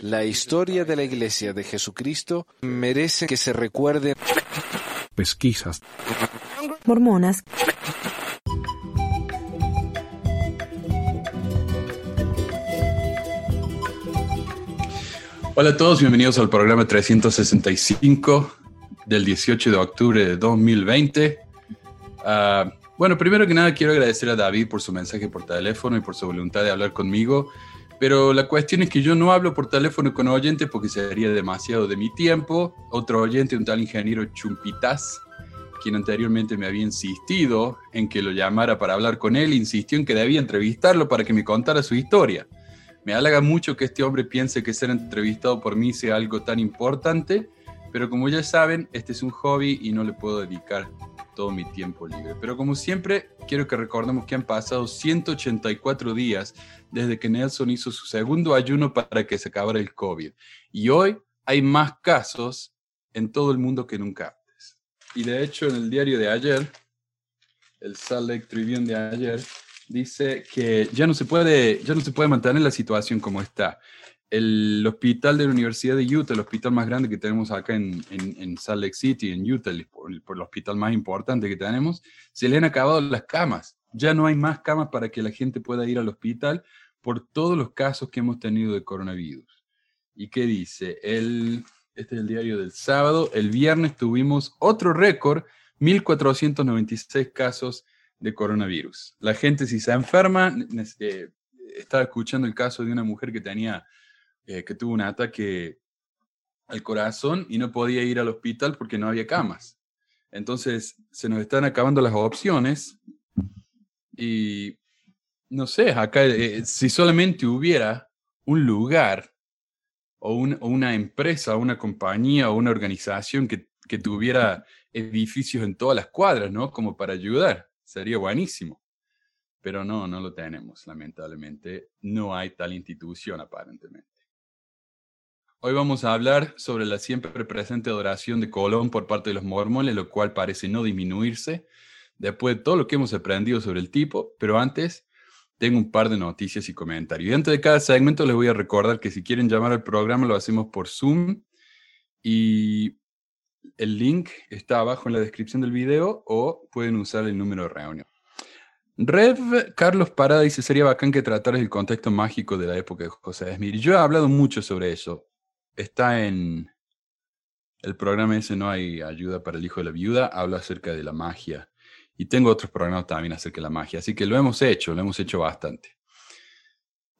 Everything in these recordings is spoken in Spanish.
La historia de la Iglesia de Jesucristo merece que se recuerde. Pesquisas. Mormonas. Hola a todos, bienvenidos al programa 365 del 18 de octubre de 2020. Ah, bueno, primero que nada quiero agradecer a David por su mensaje por teléfono y por su voluntad de hablar conmigo, pero la cuestión es que yo no hablo por teléfono con oyentes porque sería demasiado de mi tiempo. Otro oyente, un tal ingeniero Chumpitas, quien anteriormente me había insistido en que lo llamara para hablar con él, insistió en que debía entrevistarlo para que me contara su historia. Me halaga mucho que este hombre piense que ser entrevistado por mí sea algo tan importante, pero como ya saben, este es un hobby y no le puedo dedicar todo mi tiempo libre. Pero como siempre, quiero que recordemos que han pasado 184 días desde que Nelson hizo su segundo ayuno para que se acabara el COVID. Y hoy hay más casos en todo el mundo que nunca antes. Y de hecho, en el diario de ayer, el Salt Lake Tribune de ayer, dice que ya no se puede, ya no se puede mantener la situación como está el hospital de la Universidad de Utah, el hospital más grande que tenemos acá en, Salt Lake City, en Utah, por, el hospital más importante que tenemos, se le han acabado las camas. Ya no hay más camas para que la gente pueda ir al hospital por todos los casos que hemos tenido de coronavirus. ¿Y qué dice? El, este es el diario del sábado. El viernes tuvimos otro récord, 1.496 casos de coronavirus. La gente si se enferma, eh, estaba escuchando el caso de una mujer que tenía eh, que tuvo un ataque al corazón y no podía ir al hospital porque no había camas. Entonces, se nos están acabando las opciones y no sé, acá, eh, si solamente hubiera un lugar o, una empresa, una compañía o una organización que, que tuviera edificios en todas las cuadras, ¿no? Como para ayudar, sería buenísimo. Pero no, no lo tenemos, lamentablemente. No hay tal institución aparentemente. Hoy vamos a hablar sobre la siempre presente adoración de Colón por parte de los mormones, lo cual parece no disminuirse después de todo lo que hemos aprendido sobre el tipo, pero antes tengo un par de noticias y comentarios. Y antes de cada segmento les voy a recordar que si quieren llamar al programa lo hacemos por Zoom y el link está abajo en la descripción del video o pueden usar el número de reunión. Rev Carlos Parada dice, sería bacán que trataras el contexto mágico de la época de José Smith. Yo he hablado mucho sobre eso está en el programa ese No hay ayuda para el hijo de la viuda, habla acerca de la magia. Y tengo otros programas también acerca de la magia, así que lo hemos hecho, lo hemos hecho bastante.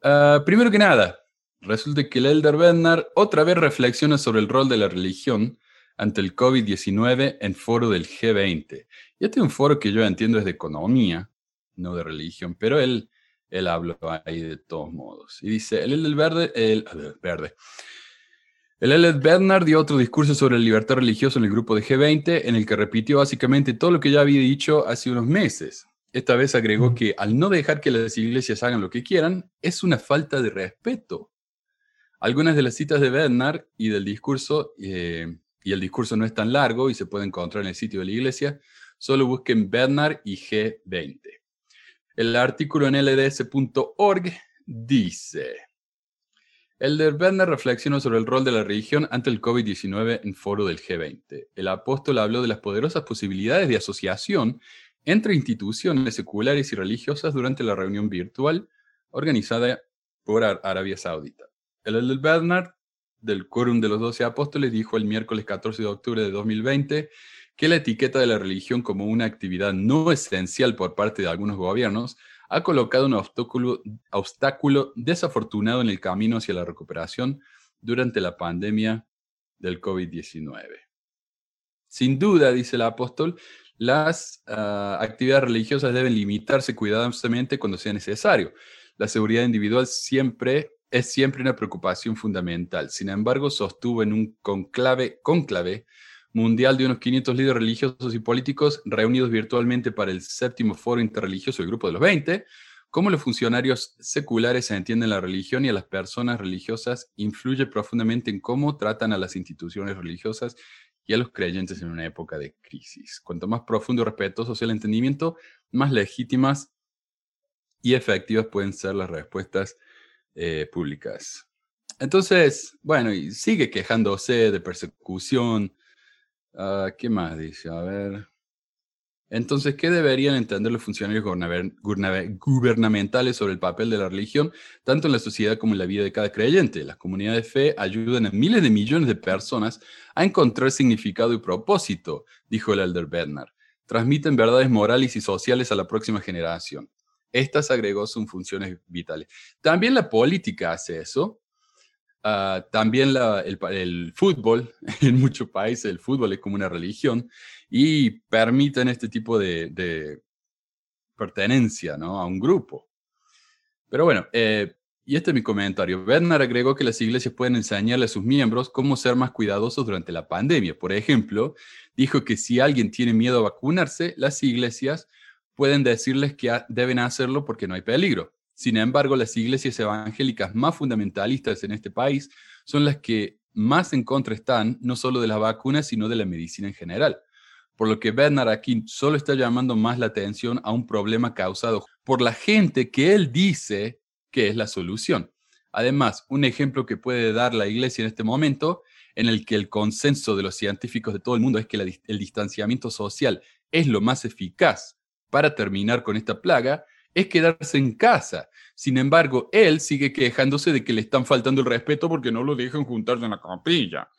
Ah, primero que nada, resulta que el Elder Bernard otra vez reflexiona sobre el rol de la religión ante el COVID-19 en foro del G20. Y este es un foro que yo entiendo es de economía, no de religión, pero él, él habló ahí de todos modos. Y dice, el Elder Verde, el, el verde, el Elliot Bernard dio otro discurso sobre la libertad religiosa en el grupo de G20, en el que repitió básicamente todo lo que ya había dicho hace unos meses. Esta vez agregó que al no dejar que las iglesias hagan lo que quieran, es una falta de respeto. Algunas de las citas de Bernard y del discurso, eh, y el discurso no es tan largo y se puede encontrar en el sitio de la iglesia, solo busquen Bernard y G20. El artículo en lds.org dice, Elder Werner reflexionó sobre el rol de la religión ante el COVID-19 en foro del G20. El apóstol habló de las poderosas posibilidades de asociación entre instituciones seculares y religiosas durante la reunión virtual organizada por Arabia Saudita. El Elder Bernard del Quórum de los Doce Apóstoles dijo el miércoles 14 de octubre de 2020 que la etiqueta de la religión como una actividad no esencial por parte de algunos gobiernos ha colocado un obstáculo, desafortunado en el camino hacia la recuperación durante la pandemia del COVID-19. Sin duda, dice el apóstol, las ah, actividades religiosas deben limitarse cuidadosamente cuando sea necesario. La seguridad individual siempre es siempre una preocupación fundamental. Sin embargo, sostuvo en un conclave, conclave mundial de unos 500 líderes religiosos y políticos reunidos virtualmente para el séptimo foro interreligioso del Grupo de los 20, cómo los funcionarios seculares entienden la religión y a las personas religiosas influye profundamente en cómo tratan a las instituciones religiosas y a los creyentes en una época de crisis. Cuanto más profundo y respetuoso sea el entendimiento, más legítimas y efectivas pueden ser las respuestas eh, públicas. Entonces, bueno, y sigue quejándose de persecución. Ah, ¿Qué más dice? A ver. Entonces, ¿qué deberían entender los funcionarios gubernamentales sobre el papel de la religión, tanto en la sociedad como en la vida de cada creyente? Las comunidades de fe ayudan a miles de millones de personas a encontrar significado y propósito, dijo el elder Bernard. Transmiten verdades morales y sociales a la próxima generación. Estas, agregó, son funciones vitales. También la política hace eso. Ah, también el, fútbol, en muchos países el fútbol es como una religión y permiten este tipo de, pertenencia a un grupo. Pero bueno, eh, y este es mi comentario. Bernard agregó que las iglesias pueden enseñarle a sus miembros cómo ser más cuidadosos durante la pandemia. Por ejemplo, dijo que si alguien tiene miedo a vacunarse, las iglesias pueden decirles que deben hacerlo porque no hay peligro. Sin embargo, las iglesias evangélicas más fundamentalistas en este país son las que más en contra están no solo de las vacunas, sino de la medicina en general por lo que Bernard aquí solo está llamando más la atención a un problema causado por la gente que él dice que es la solución. Además, un ejemplo que puede dar la iglesia en este momento, en el que el consenso de los científicos de todo el mundo es que el distanciamiento social es lo más eficaz para terminar con esta plaga, es quedarse en casa. Sin embargo, él sigue quejándose de que le están faltando el respeto porque no lo dejan juntarse en la capilla.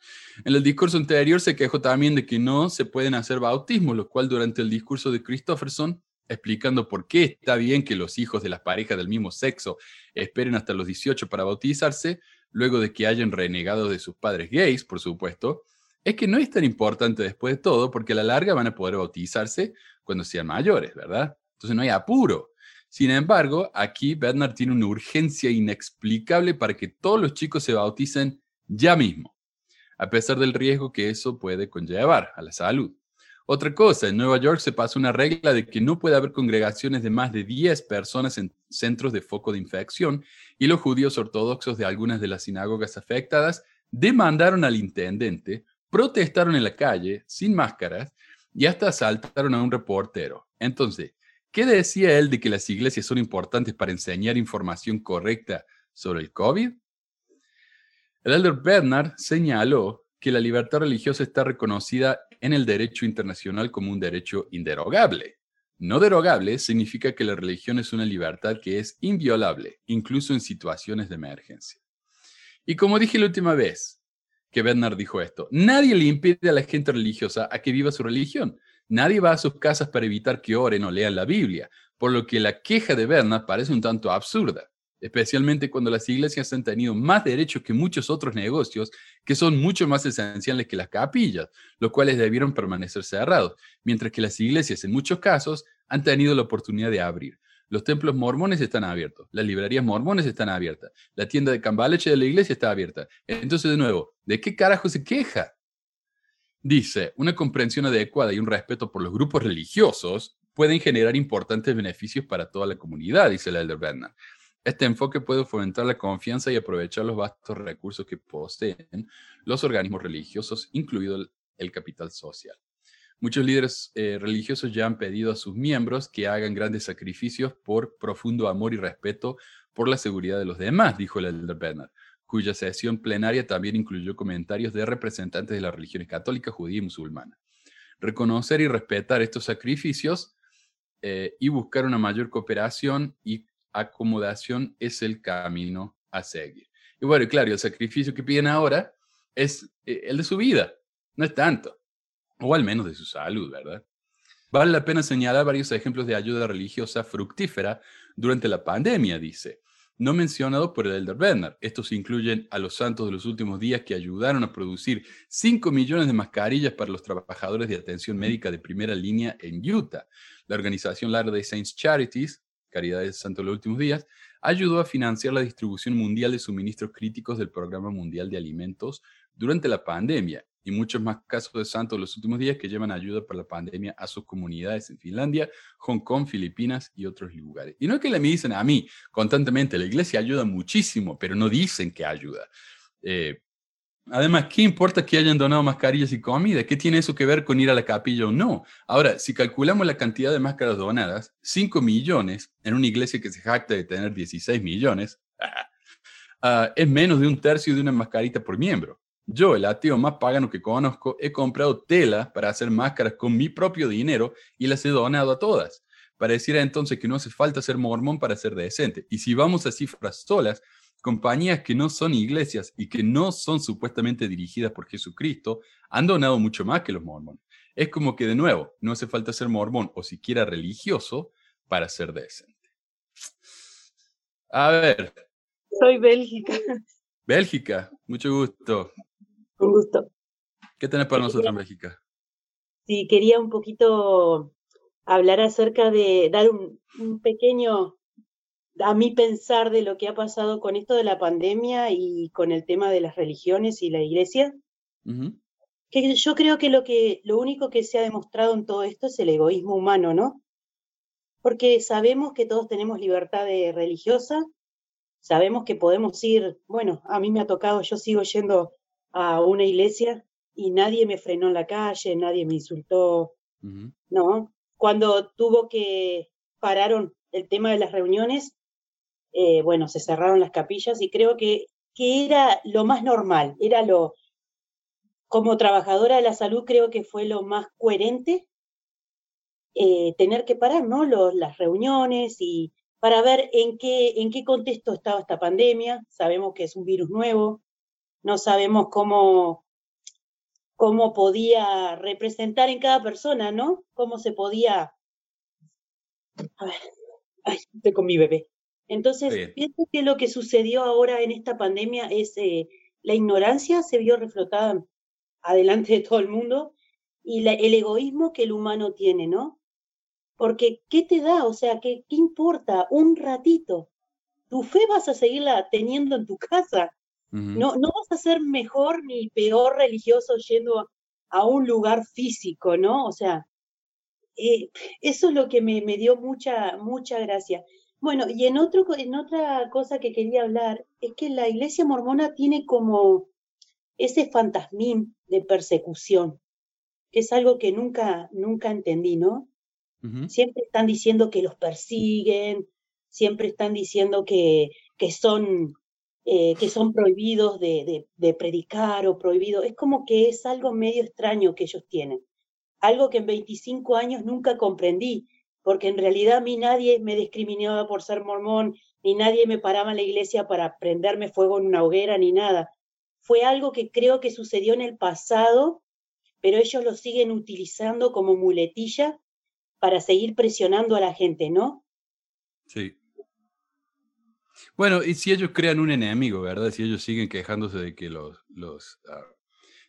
En el discurso anterior se quejó también de que no se pueden hacer bautismos, lo cual durante el discurso de Christopherson, explicando por qué está bien que los hijos de las parejas del mismo sexo esperen hasta los 18 para bautizarse, luego de que hayan renegado de sus padres gays, por supuesto, es que no es tan importante después de todo porque a la larga van a poder bautizarse cuando sean mayores, ¿verdad? Entonces no hay apuro. Sin embargo, aquí Bernard tiene una urgencia inexplicable para que todos los chicos se bauticen ya mismo, a pesar del riesgo que eso puede conllevar a la salud. Otra cosa, en Nueva York se pasó una regla de que no puede haber congregaciones de más de 10 personas en centros de foco de infección y los judíos ortodoxos de algunas de las sinagogas afectadas demandaron al intendente, protestaron en la calle sin máscaras y hasta asaltaron a un reportero. Entonces, ¿Qué decía él de que las iglesias son importantes para enseñar información correcta sobre el COVID? El elder Bernard señaló que la libertad religiosa está reconocida en el derecho internacional como un derecho inderogable. No derogable significa que la religión es una libertad que es inviolable, incluso en situaciones de emergencia. Y como dije la última vez que Bernard dijo esto, nadie le impide a la gente religiosa a que viva su religión. Nadie va a sus casas para evitar que oren o lean la Biblia, por lo que la queja de Bernard parece un tanto absurda, especialmente cuando las iglesias han tenido más derechos que muchos otros negocios que son mucho más esenciales que las capillas, los cuales debieron permanecer cerrados, mientras que las iglesias en muchos casos han tenido la oportunidad de abrir. Los templos mormones están abiertos, las librerías mormones están abiertas, la tienda de cambaleche de la iglesia está abierta. Entonces, de nuevo, ¿de qué carajo se queja? Dice, una comprensión adecuada y un respeto por los grupos religiosos pueden generar importantes beneficios para toda la comunidad, dice el Elder Bernard. Este enfoque puede fomentar la confianza y aprovechar los vastos recursos que poseen los organismos religiosos, incluido el, capital social. Muchos líderes eh, religiosos ya han pedido a sus miembros que hagan grandes sacrificios por profundo amor y respeto por la seguridad de los demás, dijo el Elder Bernard cuya sesión plenaria también incluyó comentarios de representantes de las religiones católica, judía y musulmana. Reconocer y respetar estos sacrificios eh, y buscar una mayor cooperación y acomodación es el camino a seguir. Y bueno, claro, el sacrificio que piden ahora es eh, el de su vida, no es tanto, o al menos de su salud, ¿verdad? Vale la pena señalar varios ejemplos de ayuda religiosa fructífera durante la pandemia, dice no mencionado por el Elder Bernard. Estos incluyen a los santos de los últimos días que ayudaron a producir 5 millones de mascarillas para los trabajadores de atención médica de primera línea en Utah. La organización Latter-day Saints Charities, Caridad de Santos de los últimos días, ayudó a financiar la distribución mundial de suministros críticos del Programa Mundial de Alimentos durante la pandemia y muchos más casos de santos los últimos días que llevan ayuda para la pandemia a sus comunidades en Finlandia, Hong Kong, Filipinas y otros lugares. Y no es que le me dicen a mí constantemente, la iglesia ayuda muchísimo, pero no dicen que ayuda. Eh, además, ¿qué importa que hayan donado mascarillas y comida? ¿Qué tiene eso que ver con ir a la capilla o no? Ahora, si calculamos la cantidad de máscaras donadas, 5 millones en una iglesia que se jacta de tener 16 millones, ah, es menos de un tercio de una mascarita por miembro. Yo, el ateo más pagano que conozco, he comprado tela para hacer máscaras con mi propio dinero y las he donado a todas. Pareciera entonces que no hace falta ser mormón para ser decente. Y si vamos a cifras solas, compañías que no son iglesias y que no son supuestamente dirigidas por Jesucristo han donado mucho más que los mormones. Es como que, de nuevo, no hace falta ser mormón o siquiera religioso para ser decente. A ver. Soy Bélgica. Bélgica, mucho gusto. Un gusto. ¿Qué tenés para nosotros en Bélgica? Sí, quería un poquito hablar acerca de dar un, un pequeño a mí pensar de lo que ha pasado con esto de la pandemia y con el tema de las religiones y la iglesia. Que yo creo que lo que lo único que se ha demostrado en todo esto es el egoísmo humano, ¿no? Porque sabemos que todos tenemos libertad de religiosa, sabemos que podemos ir, bueno, a mí me ha tocado, yo sigo yendo a una iglesia y nadie me frenó en la calle, nadie me insultó, ¿no? Cuando tuvo que pararon el tema de las reuniones, eh, bueno, se cerraron las capillas y creo que, que era lo más normal, era lo, como trabajadora de la salud creo que fue lo más coherente eh, tener que parar, ¿no? las reuniones y para ver en qué, en qué contexto estaba esta pandemia. Sabemos que es un virus nuevo, no sabemos cómo, cómo podía representar en cada persona, ¿no? Cómo se podía... A ver, ay, estoy con mi bebé. Entonces, pienso que lo que sucedió ahora en esta pandemia es eh, la ignorancia se vio reflotada adelante de todo el mundo y el egoísmo que el humano tiene, ¿no? Porque, ¿qué te da? O sea, ¿qué, ¿qué importa? Un ratito. Tu fe vas a seguirla teniendo en tu casa. No, no vas a ser mejor ni peor religioso yendo a un lugar físico, ¿no? O sea, eh, eso es lo que me, me dio mucha, mucha gracia. Bueno, y en, otro, en otra cosa que quería hablar es que la iglesia mormona tiene como ese fantasmín de persecución, que es algo que nunca, nunca entendí, ¿no? Siempre están diciendo que los persiguen, siempre están diciendo que, que, son, eh, que son prohibidos de, de, de predicar o prohibidos. Es como que es algo medio extraño que ellos tienen. Algo que en 25 años nunca comprendí porque en realidad a mí nadie me discriminaba por ser mormón, ni nadie me paraba en la iglesia para prenderme fuego en una hoguera, ni nada. Fue algo que creo que sucedió en el pasado, pero ellos lo siguen utilizando como muletilla para seguir presionando a la gente, ¿no? Sí. Bueno, y si ellos crean un enemigo, ¿verdad? Si ellos siguen quejándose de que los, los ah,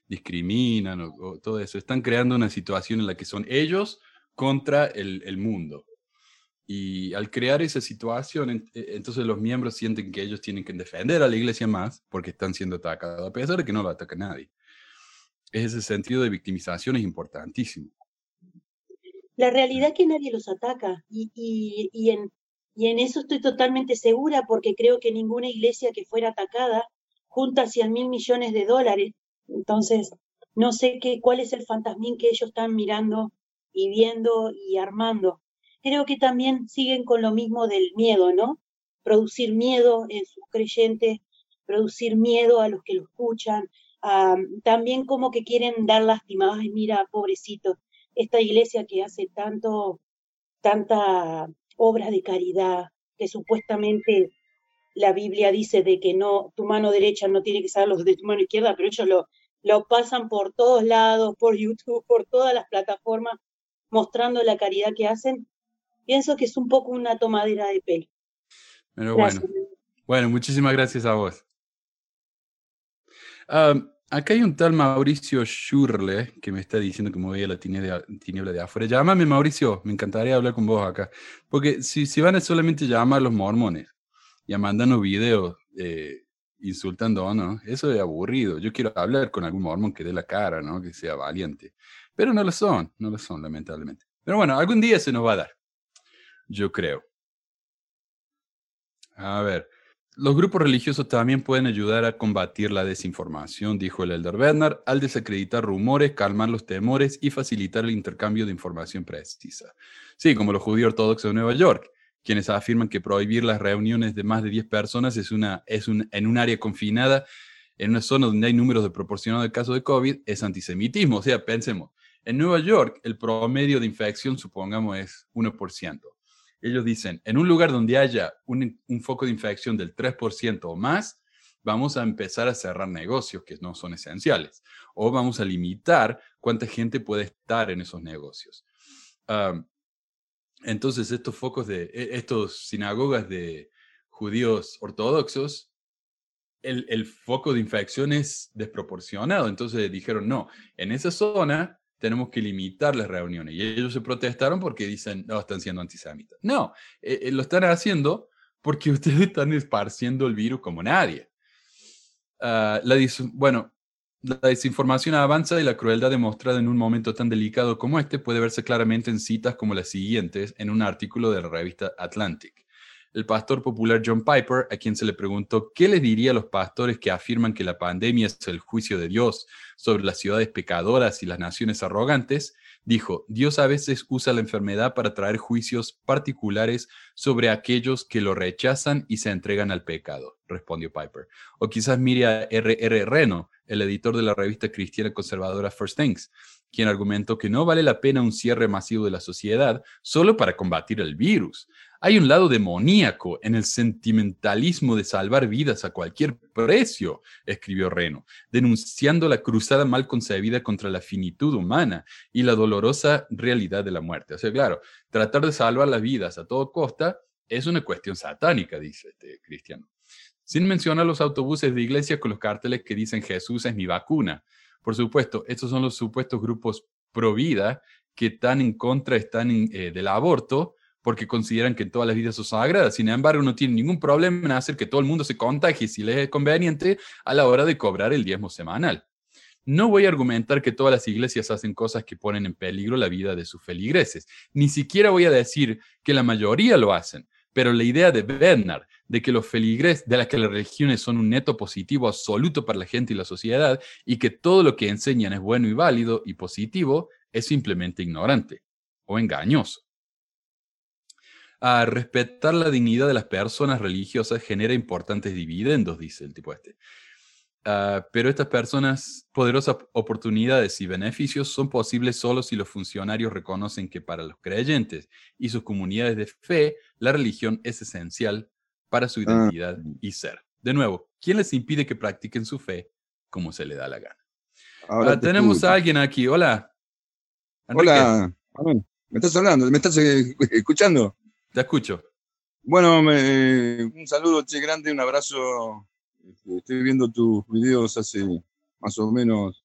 discriminan o, todo eso, están creando una situación en la que son ellos contra el, mundo. Y al crear esa situación, e, entonces los miembros sienten que ellos tienen que defender a la iglesia más porque están siendo atacados, a pesar de que no lo ataca nadie. Ese sentido de victimización es importantísimo. La realidad es que nadie los ataca y, y, en, y en eso estoy totalmente segura porque creo que ninguna iglesia que fuera atacada junta 100 mil millones de dólares. Entonces, no sé qué, cuál es el fantasmín que ellos están mirando y viendo y armando. Creo que también siguen con lo mismo del miedo, ¿no? Producir miedo en sus creyentes, producir miedo a los que lo escuchan, también como que quieren dar lástima, ay, mira, pobrecito, esta iglesia que hace tanto, tanta obra de caridad, que supuestamente la Biblia dice de que no, tu mano derecha no tiene que ser los de tu mano izquierda, pero ellos lo, lo pasan por todos lados, por YouTube, por todas las plataformas, mostrando la caridad que hacen, pienso que es un poco una tomadera de pelo. Pero bueno, bueno, muchísimas gracias a vos. Acá hay un tal Mauricio Schurle que me está diciendo que me voy a la tiniebla de afuera. Llámame, Mauricio, me encantaría hablar con vos acá. Porque si, si van a solamente llamar a los mormones y a mandarnos videos eh, insultando, ¿no? Eso es aburrido. Yo quiero hablar con algún mormón que dé la cara, ¿no? Que sea valiente. Pero no lo son, no lo son, lamentablemente. Pero bueno, algún día se nos va a dar. Yo creo. A ver, los grupos religiosos también pueden ayudar a combatir la desinformación, dijo el elder Bernard, al desacreditar rumores, calmar los temores y facilitar el intercambio de información precisa. Sí, como los judíos ortodoxos de Nueva York, quienes afirman que prohibir las reuniones de más de 10 personas es, una, es un, en un área confinada, en una zona donde hay números de proporcionado de casos de COVID, es antisemitismo. O sea, pensemos, en Nueva York el promedio de infección, supongamos, es 1%. Ellos dicen, en un lugar donde haya un, foco de infección del 3% o más, vamos a empezar a cerrar negocios que no son esenciales o vamos a limitar cuánta gente puede estar en esos negocios. entonces, estos focos de, e, estos sinagogas de judíos ortodoxos, el, foco de infección es desproporcionado. Entonces dijeron, no, en esa zona tenemos que limitar las reuniones. Y ellos se protestaron porque dicen, no, están siendo antisemitas. No, eh, eh, lo están haciendo porque ustedes están esparciendo el virus como nadie. Ah, la bueno, la desinformación avanza y la crueldad demostrada en un momento tan delicado como este puede verse claramente en citas como las siguientes en un artículo de la revista Atlantic. El pastor popular John Piper, a quien se le preguntó qué le diría a los pastores que afirman que la pandemia es el juicio de Dios sobre las ciudades pecadoras y las naciones arrogantes, dijo, Dios a veces usa la enfermedad para traer juicios particulares sobre aquellos que lo rechazan y se entregan al pecado respondió Piper. O quizás mire a R. R. Reno, el editor de la revista cristiana conservadora First Things, quien argumentó que no vale la pena un cierre masivo de la sociedad solo para combatir el virus. Hay un lado demoníaco en el sentimentalismo de salvar vidas a cualquier precio, escribió Reno, denunciando la cruzada mal concebida contra la finitud humana y la dolorosa realidad de la muerte. O sea, claro, tratar de salvar las vidas a todo costa es una cuestión satánica, dice este cristiano. Sin mencionar los autobuses de iglesia con los carteles que dicen Jesús es mi vacuna. Por supuesto, estos son los supuestos grupos pro vida que están en contra están eh, del aborto porque consideran que todas las vidas son sagradas. Sin embargo, no tienen ningún problema en hacer que todo el mundo se contagie si les es conveniente a la hora de cobrar el diezmo semanal. No voy a argumentar que todas las iglesias hacen cosas que ponen en peligro la vida de sus feligreses. Ni siquiera voy a decir que la mayoría lo hacen. Pero la idea de Bernard de que los feligres, de las que las religiones son un neto positivo absoluto para la gente y la sociedad, y que todo lo que enseñan es bueno y válido y positivo, es simplemente ignorante o engañoso. A respetar la dignidad de las personas religiosas genera importantes dividendos, dice el tipo este. Ah, pero estas personas, poderosas oportunidades y beneficios son posibles solo si los funcionarios reconocen que para los creyentes y sus comunidades de fe, la religión es esencial para su ah. identidad y ser. De nuevo, ¿quién les impide que practiquen su fe como se le da la gana? Ahora ah, tenemos a alguien aquí. Hola. Hola. ¿Me estás hablando? ¿Me estás eh, escuchando? Te escucho. Bueno, un saludo che, grande, un abrazo. Este, estoy viendo tus videos hace más o menos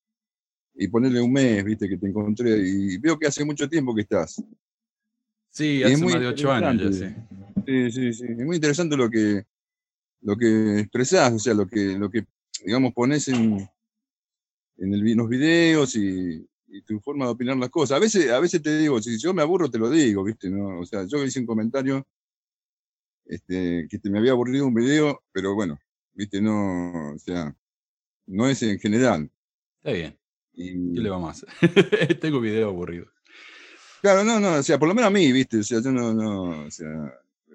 y ponerle un mes, viste, que te encontré y veo que hace mucho tiempo que estás. Sí, hace más de ocho años ya, sí. Sí, sí, sí. Es muy interesante lo que, lo que expresás, o sea, lo que, lo que digamos, pones en, en, el, los videos y, tu forma de opinar las cosas. A veces, a veces te digo, si yo me aburro, te lo digo, ¿viste? ¿no? O sea, yo hice un comentario este, que te me había aburrido un video, pero bueno, ¿viste? No, o sea, no es en general. Está bien. Y... ¿Qué le va más? Tengo video aburrido. Claro, no, no, o sea, por lo menos a mí, ¿viste? O sea, yo no, no, o sea,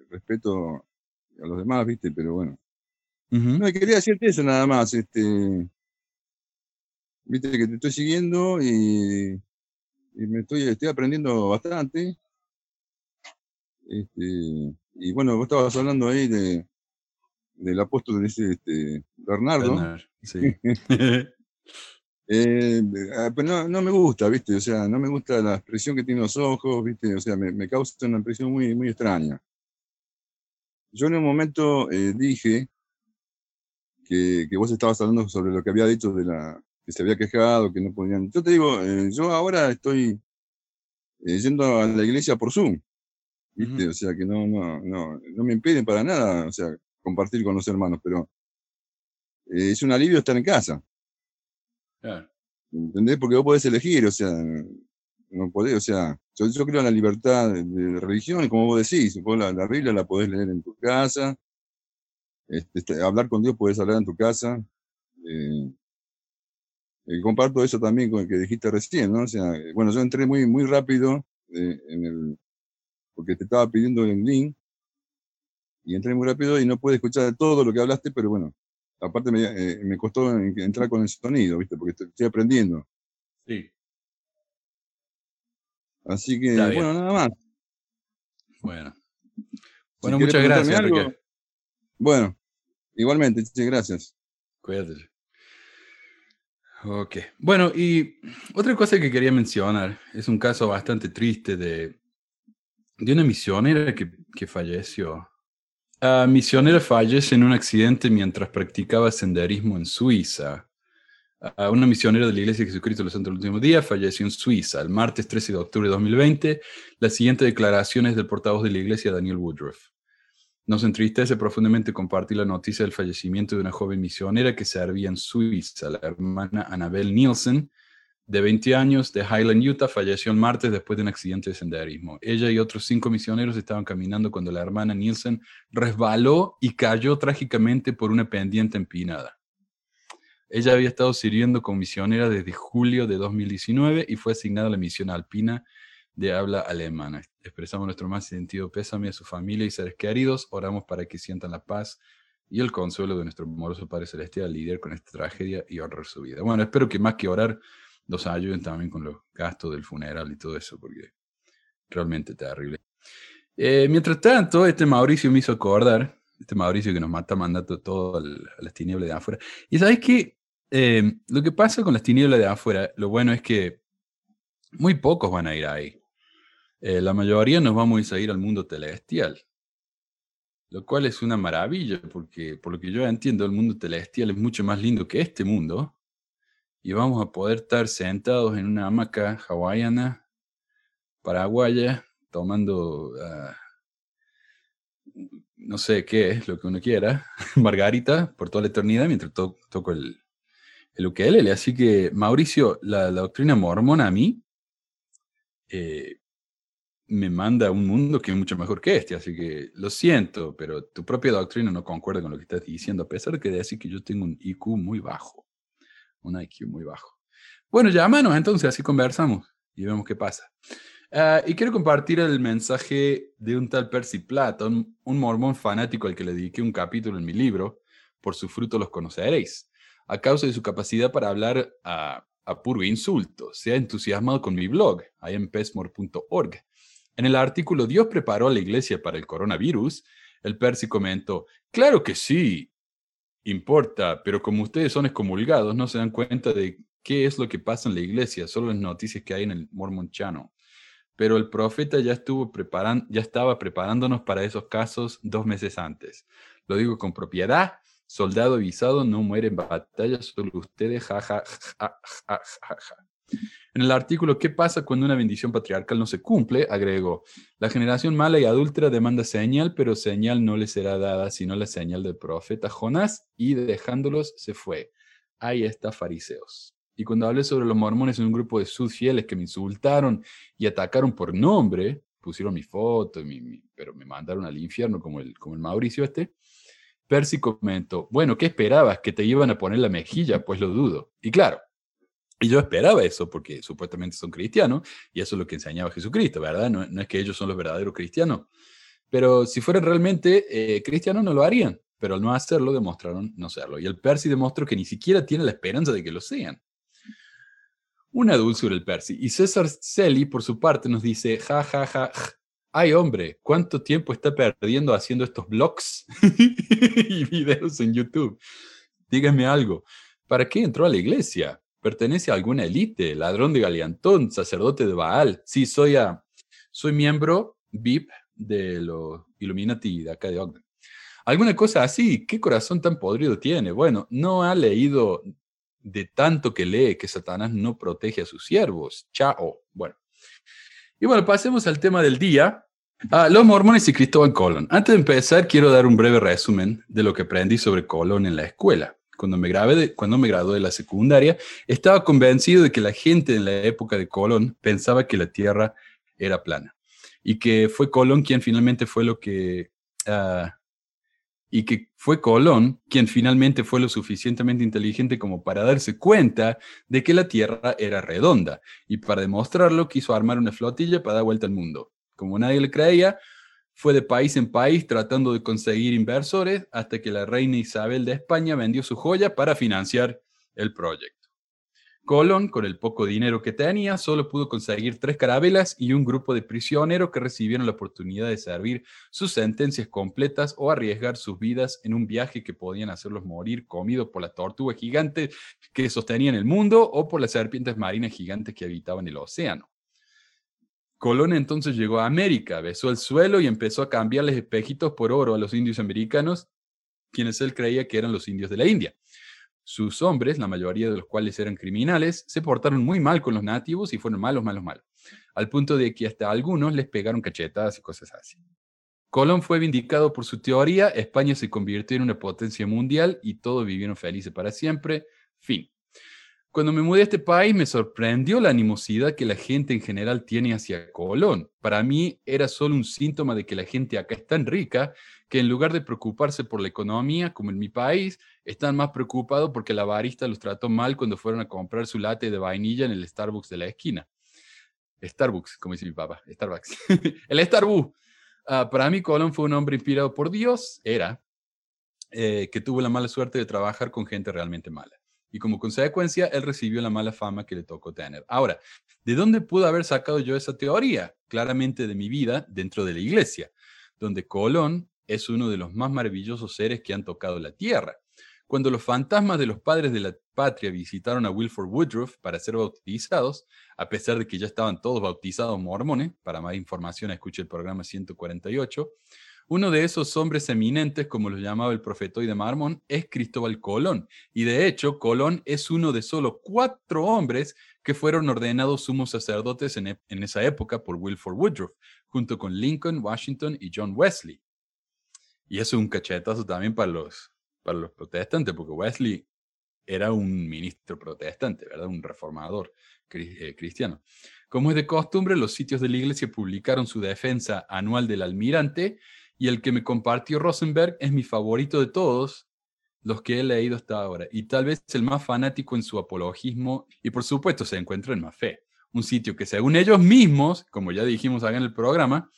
respeto a los demás, ¿viste? Pero bueno. No, quería decirte eso nada más, este. Viste que te estoy siguiendo y, me estoy, estoy aprendiendo bastante. Este, y bueno, vos estabas hablando ahí de, del apóstol este, Bernardo. sí. eh, ah, pero no, no, me gusta, ¿viste? O sea, no me gusta la expresión que tiene los ojos, ¿viste? O sea, me, me causa una impresión muy, muy extraña. Yo en un momento eh, dije que, vos estabas hablando sobre lo que había dicho de la que se había quejado, que no podían. Yo te digo, eh, yo ahora estoy eh, yendo a la iglesia por Zoom, ¿viste? O sea que no, no, no, no me impiden para nada, o sea, compartir con los hermanos, pero es un alivio estar en casa. ¿Entendés? Porque vos podés elegir, o sea, no podés, o sea, yo, creo en la libertad de, religión y como vos decís, vos la, la, Biblia la podés leer en tu casa, este, este hablar con Dios podés hablar en tu casa. Eh, eh, comparto eso también con el que dijiste recién, ¿no? O sea, bueno, yo entré muy, muy rápido eh, en el, porque te estaba pidiendo el link y entré muy rápido y no pude escuchar todo lo que hablaste, pero bueno, aparte me, eh, me costó en- entrar con el sonido, ¿viste? Porque estoy, estoy aprendiendo. Sí. Así que, bueno, nada más. Bueno. Bueno, muchas gracias, Enrique. Bueno, igualmente, gracias. Cuídate. Ok. Bueno, y otra cosa que quería mencionar es un caso bastante triste de, de una misionera que, que falleció. La misionera fallece en un accidente mientras practicaba senderismo en Suiza. Una misionera de la Iglesia de Jesucristo de los Santos del Último Día falleció en Suiza el martes 13 de octubre de 2020. La siguiente declaración es del portavoz de la Iglesia, Daniel Woodruff. Nos entristece profundamente compartir la noticia del fallecimiento de una joven misionera que servía en Suiza. La hermana Annabel Nielsen, de 20 años, de Highland, Utah, falleció el martes después de un accidente de senderismo. Ella y otros cinco misioneros estaban caminando cuando la hermana Nielsen resbaló y cayó trágicamente por una pendiente empinada. Ella había estado sirviendo como misionera desde julio de 2019 y fue asignada a la misión alpina de habla alemana. Expresamos nuestro más sentido pésame a su familia y seres queridos. Oramos para que sientan la paz y el consuelo de nuestro amoroso Padre Celestial al lidiar con esta tragedia y honrar su vida. Bueno, espero que más que orar, nos ayuden también con los gastos del funeral y todo eso, porque realmente terrible. Eh, mientras tanto, este Mauricio me hizo acordar, este Mauricio que nos mata mandando todo al- a las tinieblas de afuera. Y sabes que lo que pasa con las tinieblas de afuera, lo bueno es que muy pocos van a ir ahí. Eh, la mayoría nos vamos a ir al mundo celestial. Lo cual es una maravilla, porque por lo que yo entiendo, el mundo celestial es mucho más lindo que este mundo. Y vamos a poder estar sentados en una hamaca hawaiana, paraguaya, tomando, ah, no sé qué lo que uno quiera, margarita, por toda la eternidad, mientras to- toco el, el ukelele. Así que, Mauricio, la, la doctrina mormona a mí eh, me manda a un mundo que es mucho mejor que este. Así que lo siento, pero tu propia doctrina no concuerda con lo que estás diciendo, a pesar de que decir que yo tengo un IQ muy bajo. Un IQ muy bajo. Bueno, llámanos entonces, así conversamos y vemos qué pasa. Ah, y quiero compartir el mensaje de un tal Percy Platon, un mormón fanático al que le dediqué un capítulo en mi libro, Por su fruto los conoceréis, a causa de su capacidad para hablar a, a puro insulto. Se ha entusiasmado con mi blog, ahí en pesmore.org. En el artículo Dios preparó a la iglesia para el coronavirus, el Percy comentó, claro que sí, importa, pero como ustedes son excomulgados, no se dan cuenta de qué es lo que pasa en la iglesia, solo las noticias que hay en el Mormon Channel. Pero el profeta ya, estuvo preparan, ya estaba preparándonos para esos casos dos meses antes. Lo digo con propiedad, soldado avisado no muere en batalla, solo ustedes. En el artículo ¿Qué pasa cuando una bendición patriarcal no se cumple? agregó, la generación mala y adúltera demanda señal, pero señal no le será dada sino la señal del profeta Jonás, y dejándolos se fue. Ahí está fariseos. Y cuando hablé sobre los mormones en un grupo de sus fieles que me insultaron y atacaron por nombre, pusieron mi foto, mi, pero me mandaron al infierno como el, como el Mauricio este, Percy comentó, bueno, ¿qué esperabas? ¿Que te iban a poner la mejilla? Pues lo dudo. Y claro, y yo esperaba eso porque supuestamente son cristianos y eso es lo que enseñaba Jesucristo, ¿verdad? No, es que ellos son los verdaderos cristianos. Pero si fueran realmente eh, cristianos no lo harían, pero al no hacerlo demostraron no serlo. Y el Percy demostró que ni siquiera tiene la esperanza de que lo sean. Una dulzura el Percy. Y César Celi, por su parte, nos dice, ja, ja, ja, ja. Ay, hombre, ¿cuánto tiempo está perdiendo haciendo estos blogs y videos en YouTube? Dígame algo. ¿Para qué entró a la iglesia? ¿Pertenece a alguna élite? ¿Ladrón de Galeantón? ¿Sacerdote de Baal? Sí, soy, a, soy miembro VIP de los Illuminati de acá de Ogden. ¿Alguna cosa así? ¿Qué corazón tan podrido tiene? Bueno, no ha leído de tanto que lee que Satanás no protege a sus siervos. Chao. Bueno. Y bueno, pasemos al tema del día. Ah, los mormones y Cristóbal Colón. Antes de empezar, quiero dar un breve resumen de lo que aprendí sobre Colón en la escuela. Cuando me, grabé de, cuando me gradué de la secundaria, estaba convencido de que la gente en la época de Colón pensaba que la Tierra era plana. Y que fue Colón quien finalmente fue lo que... Uh, y que fue Colón quien finalmente fue lo suficientemente inteligente como para darse cuenta de que la Tierra era redonda y para demostrarlo quiso armar una flotilla para dar vuelta al mundo. Como nadie le creía, fue de país en país tratando de conseguir inversores hasta que la reina Isabel de España vendió su joya para financiar el proyecto. Colón, con el poco dinero que tenía, solo pudo conseguir tres carabelas y un grupo de prisioneros que recibieron la oportunidad de servir sus sentencias completas o arriesgar sus vidas en un viaje que podían hacerlos morir comidos por las tortugas gigantes que sostenían el mundo o por las serpientes marinas gigantes que habitaban el océano. Colón entonces llegó a América, besó el suelo y empezó a cambiarles espejitos por oro a los indios americanos, quienes él creía que eran los indios de la India. Sus hombres, la mayoría de los cuales eran criminales, se portaron muy mal con los nativos y fueron malos, malos, malos, al punto de que hasta algunos les pegaron cachetadas y cosas así. Colón fue vindicado por su teoría, España se convirtió en una potencia mundial y todos vivieron felices para siempre. Fin. Cuando me mudé a este país me sorprendió la animosidad que la gente en general tiene hacia Colón. Para mí era solo un síntoma de que la gente acá es tan rica que en lugar de preocuparse por la economía, como en mi país, están más preocupados porque la barista los trató mal cuando fueron a comprar su latte de vainilla en el Starbucks de la esquina. Starbucks, como dice mi papá, Starbucks. el Starbucks. Ah, para mí Colón fue un hombre inspirado por Dios, era, eh, que tuvo la mala suerte de trabajar con gente realmente mala y como consecuencia él recibió la mala fama que le tocó tener. Ahora, ¿de dónde pudo haber sacado yo esa teoría? Claramente de mi vida dentro de la iglesia, donde Colón es uno de los más maravillosos seres que han tocado la tierra. Cuando los fantasmas de los padres de la patria visitaron a Wilford Woodruff para ser bautizados, a pesar de que ya estaban todos bautizados mormones, para más información escuche el programa 148, uno de esos hombres eminentes, como lo llamaba el profetoide Marmón, es Cristóbal Colón. Y de hecho, Colón es uno de solo cuatro hombres que fueron ordenados sumos sacerdotes en, en esa época por Wilford Woodruff, junto con Lincoln, Washington y John Wesley. Y eso es un cachetazo también para los, para los protestantes, porque Wesley era un ministro protestante, ¿verdad? Un reformador eh, cristiano. Como es de costumbre, los sitios de la iglesia publicaron su defensa anual del almirante y el que me compartió Rosenberg es mi favorito de todos los que he leído hasta ahora y tal vez el más fanático en su apologismo y por supuesto se encuentra en Fe, un sitio que según ellos mismos, como ya dijimos acá en el programa,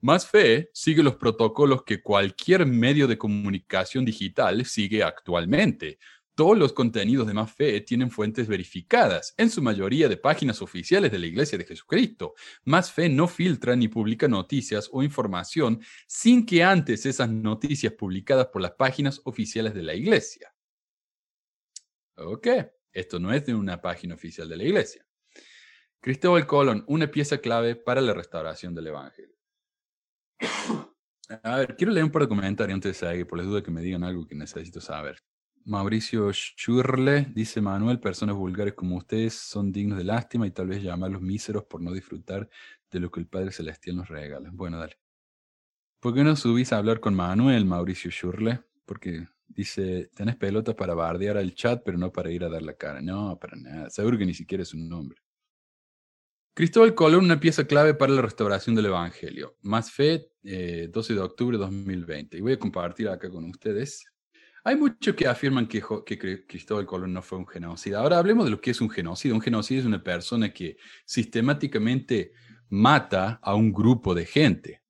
Más Fe sigue los protocolos que cualquier medio de comunicación digital sigue actualmente, todos los contenidos de Más Fe tienen fuentes verificadas, en su mayoría de páginas oficiales de la Iglesia de Jesucristo. Más Fe no filtra ni publica noticias o información sin que antes esas noticias publicadas por las páginas oficiales de la Iglesia. Ok, esto no es de una página oficial de la Iglesia. Cristóbal Colón, una pieza clave para la restauración del Evangelio. A ver, quiero leer un par de comentarios antes de seguir, por las dudas que me digan algo que necesito saber. Mauricio Schurle dice Manuel, personas vulgares como ustedes son dignos de lástima y tal vez llamarlos míseros por no disfrutar de lo que el Padre Celestial nos regala. Bueno, dale. ¿Por qué no subís a hablar con Manuel, Mauricio Schurle? Porque dice, tenés pelotas para bardear al chat, pero no para ir a dar la cara. No, para nada. Seguro que ni siquiera es un nombre. Cristóbal Colón, una pieza clave para la restauración del Evangelio. Más fe, 12 eh, de octubre de 2020. Y voy a compartir acá con ustedes hay muchos que afirman que, Cristóbal Colón no fue un genocida. Ahora hablemos de lo que es un genocidio. Un genocidio es una persona que sistemáticamente mata a un grupo de gente.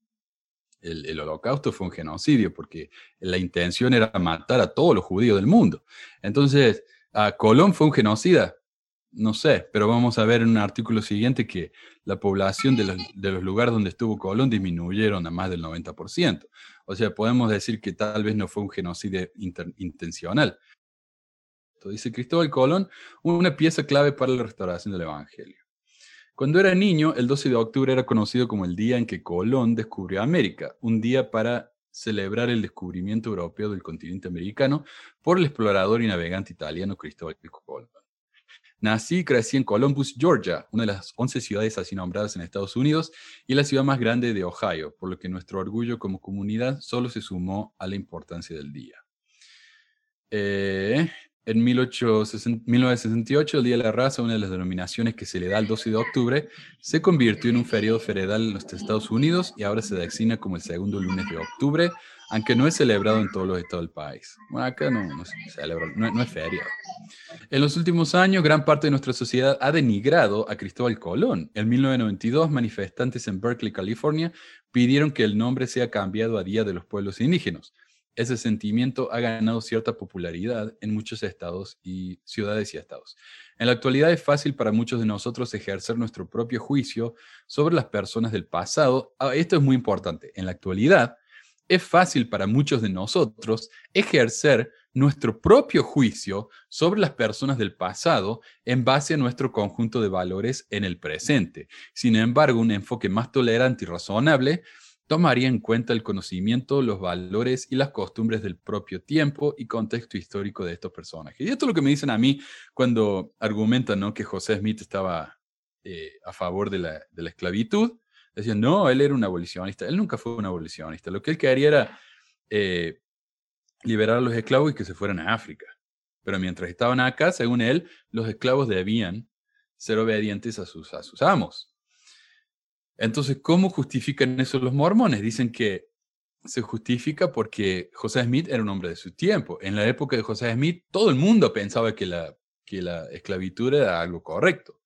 El, holocausto fue un genocidio porque la intención era matar a todos los judíos del mundo. Entonces, ¿a Colón fue un genocida? No sé, pero vamos a ver en un artículo siguiente que la población de los, lugares donde estuvo Colón disminuyeron a más del 90%. O sea, podemos decir que tal vez no fue un genocidio intencional. Entonces, dice Cristóbal Colón, una pieza clave para la restauración del Evangelio. Cuando era niño, el 12 de octubre era conocido como el día en que Colón descubrió América, un día para celebrar el descubrimiento europeo del continente americano por el explorador y navegante italiano Cristóbal Colón. Nací y crecí en Columbus, Georgia, una de las 11 ciudades así nombradas en Estados Unidos y la ciudad más grande de Ohio, por lo que nuestro orgullo como comunidad solo se sumó a la importancia del día. Eh, en 1968, el Día de la Raza, una de las denominaciones que se le da el 12 de octubre, se convirtió en un feriado federal en los Estados Unidos y ahora se designa como el segundo lunes de octubre, aunque no es celebrado en todos los estados del país. Bueno, acá no, no se celebra, no, no es feriado. En los últimos años, gran parte de nuestra sociedad ha denigrado a Cristóbal Colón. En 1992, manifestantes en Berkeley, California, pidieron que el nombre sea cambiado a Día de los Pueblos Indígenas ese sentimiento ha ganado cierta popularidad en muchos estados y ciudades y estados. En la actualidad es fácil para muchos de nosotros ejercer nuestro propio juicio sobre las personas del pasado. Ah, esto es muy importante. En la actualidad es fácil para muchos de nosotros ejercer nuestro propio juicio sobre las personas del pasado en base a nuestro conjunto de valores en el presente. Sin embargo, un enfoque más tolerante y razonable tomaría en cuenta el conocimiento, los valores y las costumbres del propio tiempo y contexto histórico de estos personajes. Y esto es lo que me dicen a mí cuando argumentan que José Smith estaba eh, a favor de la, de la esclavitud. Decían, no, él era un abolicionista. Él nunca fue un abolicionista. Lo que él quería era eh, liberar a los esclavos y que se fueran a África. Pero mientras estaban acá, según él, los esclavos debían ser obedientes a sus, a sus amos. Entonces, ¿cómo justifican eso los mormones? Dicen que se justifica porque José Smith era un hombre de su tiempo. En la época de José Smith, todo el mundo pensaba que la, que la esclavitud era algo correcto.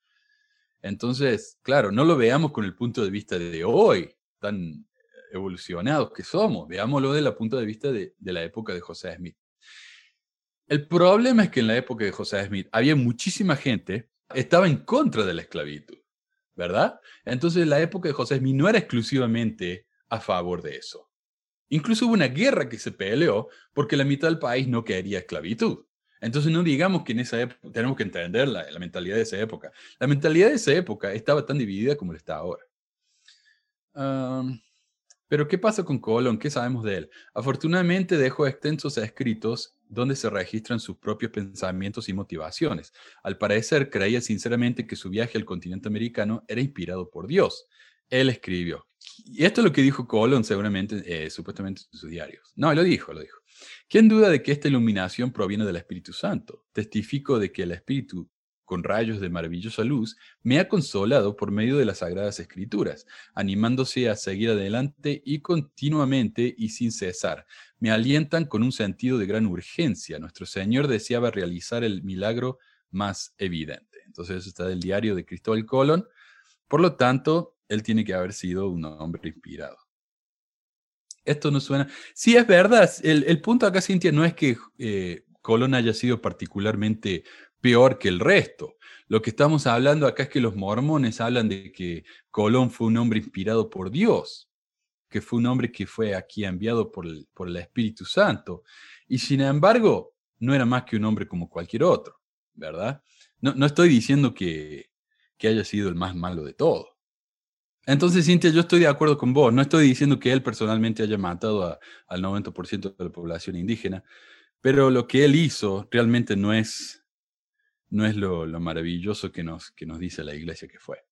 Entonces, claro, no lo veamos con el punto de vista de hoy, tan evolucionados que somos, veámoslo desde el punto de vista de, de la época de José Smith. El problema es que en la época de José Smith había muchísima gente estaba en contra de la esclavitud. ¿Verdad? Entonces la época de José Smith no era exclusivamente a favor de eso. Incluso hubo una guerra que se peleó porque la mitad del país no quería esclavitud. Entonces no digamos que en esa época tenemos que entender la, mentalidad de esa época. La mentalidad de esa época estaba tan dividida como lo está ahora. Pero ¿qué pasa con Colón? ¿Qué sabemos de él? Afortunadamente dejó extensos escritos donde se registran sus propios pensamientos y motivaciones. Al parecer, creía sinceramente que su viaje al continente americano era inspirado por Dios. Él escribió. Y esto es lo que dijo Colón seguramente, eh, supuestamente en sus diarios. No, lo dijo, lo dijo. ¿Quién duda de que esta iluminación proviene del Espíritu Santo? Testifico de que el Espíritu con rayos de maravillosa luz, me ha consolado por medio de las sagradas escrituras, animándose a seguir adelante y continuamente y sin cesar. Me alientan con un sentido de gran urgencia. Nuestro Señor deseaba realizar el milagro más evidente. Entonces, eso está del diario de Cristóbal Colón. Por lo tanto, él tiene que haber sido un hombre inspirado. Esto no suena. Sí, es verdad. El, punto acá, Cintia, no es que eh, Colón haya sido particularmente peor que el resto. Lo que estamos hablando acá es que los mormones hablan de que Colón fue un hombre inspirado por Dios, que fue un hombre que fue aquí enviado por el, por el Espíritu Santo. Y sin embargo, no era más que un hombre como cualquier otro, ¿verdad? No, no estoy diciendo que, que haya sido el más malo de todo. Entonces, Cintia, yo estoy de acuerdo con vos. No estoy diciendo que él personalmente haya matado al 90% de la población indígena, pero lo que él hizo realmente no es no es lo, maravilloso que nos, que nos dice la iglesia que fue.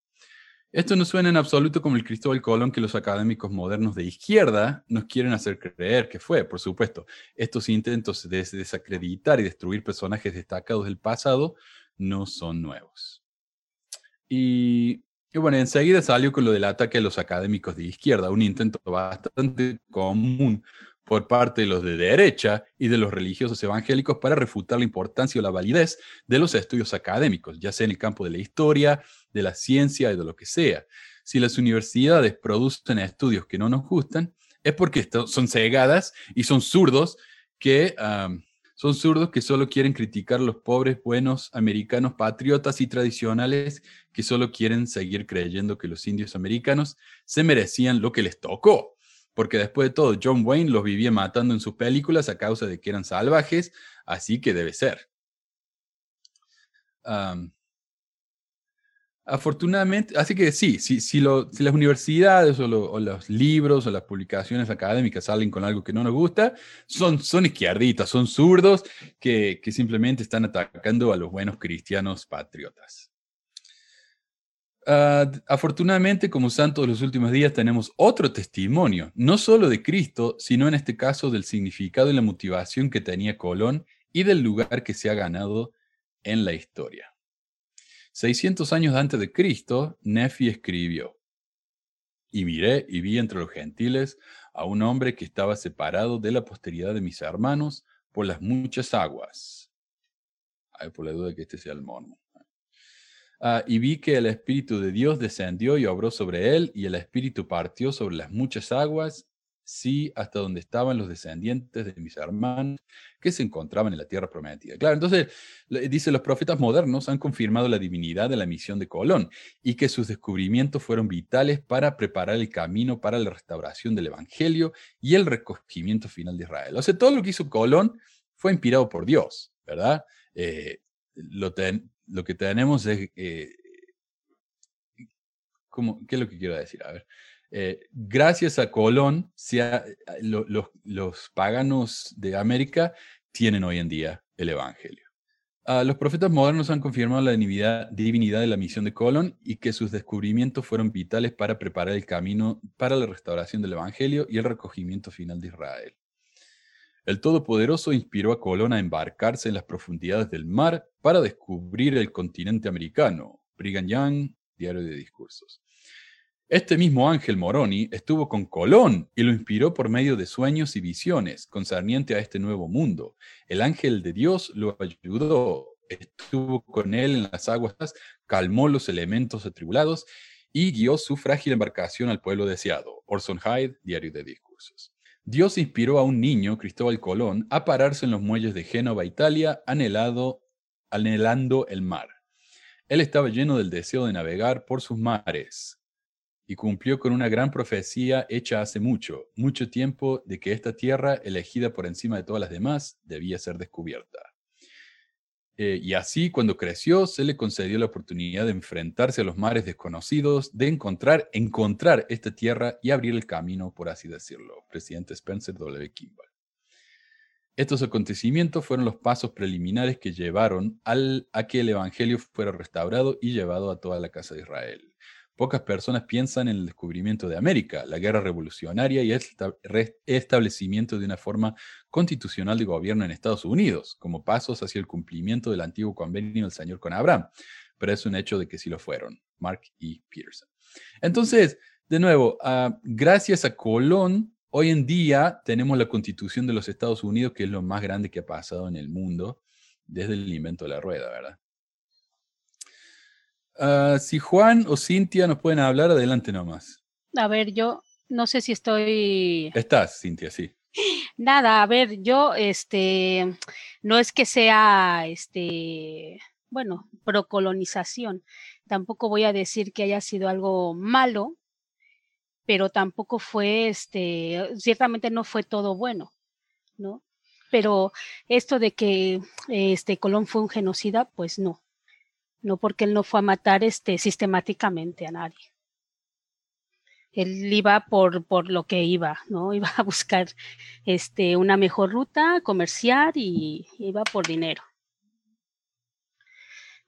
Esto no suena en absoluto como el Cristóbal Colón que los académicos modernos de izquierda nos quieren hacer creer que fue, por supuesto. Estos intentos de desacreditar y destruir personajes destacados del pasado no son nuevos. Y, y, bueno, enseguida salió con lo del ataque a los académicos de izquierda, un intento bastante común por parte de los de derecha y de los religiosos evangélicos para refutar la importancia o la validez de los estudios académicos, ya sea en el campo de la historia, de la ciencia y de lo que sea. Si las universidades producen estudios que no nos gustan, es porque son cegadas y son zurdos que son zurdos que solo quieren criticar a los pobres, buenos americanos patriotas y tradicionales que solo quieren seguir creyendo que los indios americanos se merecían lo que les tocó porque después de todo, John Wayne los vivía matando en sus películas a causa de que eran salvajes, así que debe ser. afortunadamente, así que sí, si, si, las universidades o, los libros o las publicaciones académicas salen con algo que no nos gusta, son, son izquierdistas, son zurdos que, que simplemente están atacando a los buenos cristianos patriotas. Ah, afortunadamente, como santos de los últimos días, tenemos otro testimonio, no solo de Cristo, sino en este caso del significado y la motivación que tenía Colón y del lugar que se ha ganado en la historia. 600 años antes de Cristo, Nefi escribió, y miré y vi entre los gentiles a un hombre que estaba separado de la posteridad de mis hermanos por las muchas aguas. Ay, por la duda que este sea el mormon. Ah, y vi que el Espíritu de Dios descendió y obró sobre él, y el Espíritu partió sobre las muchas aguas, sí, hasta donde estaban los descendientes de mis hermanos que se encontraban en la tierra prometida. Claro, entonces dice, los profetas modernos han confirmado la divinidad de la misión de Colón y que sus descubrimientos fueron vitales para preparar el camino para la restauración del Evangelio y el recogimiento final de Israel. O sea, todo lo que hizo Colón fue inspirado por Dios, ¿verdad? Eh, lo, lo, que tenemos es... Eh, ¿cómo, ¿Qué es lo que quiero decir? A ver. Eh, gracias a Colón, los paganos de América tienen hoy en día el Evangelio. Ah, los profetas modernos han confirmado la divinidad, de la misión de Colón y que sus descubrimientos fueron vitales para preparar el camino para la restauración del Evangelio y el recogimiento final de Israel. El Todopoderoso inspiró a Colón a embarcarse en las profundidades del mar para descubrir el continente americano. Brigham Young, Diario de Discursos. Este mismo ángel Moroni estuvo con Colón y lo inspiró por medio de sueños y visiones concerniente a este nuevo mundo. El ángel de Dios lo ayudó, estuvo con él en las aguas, calmó los elementos atribulados y guió su frágil embarcación al pueblo deseado. Orson Hyde, Diario de Discursos. Dios inspiró a un niño, Cristóbal Colón, a pararse en los muelles de Génova, Italia, anhelado, anhelando el mar. Él estaba lleno del deseo de navegar por sus mares, y cumplió con una gran profecía hecha hace mucho, mucho tiempo, de que esta tierra, elegida por encima de todas las demás, debía ser descubierta. Eh, y así, cuando creció, se le concedió la oportunidad de enfrentarse a los mares desconocidos, de encontrar, encontrar esta tierra y abrir el camino, por así decirlo. Presidente Spencer W. Kimball. Estos acontecimientos fueron los pasos preliminares que llevaron al, a que el Evangelio fuera restaurado y llevado a toda la casa de Israel. Pocas personas piensan en el descubrimiento de América, la guerra revolucionaria y el establecimiento de una forma constitucional de gobierno en Estados Unidos, como pasos hacia el cumplimiento del antiguo convenio del Señor con Abraham. Pero es un hecho de que sí lo fueron. Mark E. Peterson. Entonces, de nuevo, ah, gracias a Colón, hoy en día tenemos la constitución de los Estados Unidos, que es lo más grande que ha pasado en el mundo desde el invento de la rueda, ¿verdad? Ah, si Juan o Cintia nos pueden hablar, adelante nomás. A ver, yo no sé si estoy. Estás, Cintia, sí. Nada, a ver, yo, este, no es que sea, este, bueno, procolonización. Tampoco voy a decir que haya sido algo malo, pero tampoco fue, este, ciertamente no fue todo bueno, ¿no? Pero esto de que, este, Colón fue un genocida, pues no no porque él no fue a matar este, sistemáticamente a nadie. Él iba por, por lo que iba, ¿no? Iba a buscar este, una mejor ruta comercial y iba por dinero.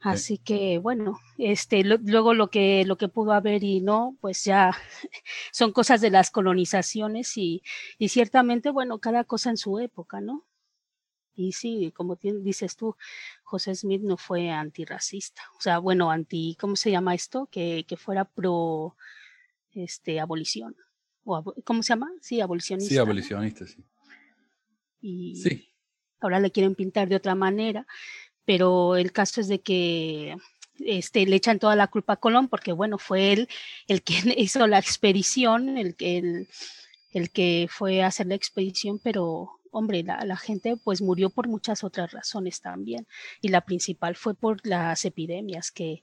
Así que bueno, este, luego lo que, lo que pudo haber y no, pues ya son cosas de las colonizaciones y, y ciertamente, bueno, cada cosa en su época, ¿no? Y sí, como dices tú, José Smith no fue antirracista. O sea, bueno, anti, ¿cómo se llama esto? Que, que fuera pro este, abolición. O, ¿Cómo se llama? Sí, abolicionista. Sí, abolicionista, sí. Y sí. ahora le quieren pintar de otra manera, pero el caso es de que este, le echan toda la culpa a Colón porque, bueno, fue él el que hizo la expedición, el, el, el que fue a hacer la expedición, pero hombre, la, gente pues murió por muchas otras razones también y la principal fue por las epidemias que,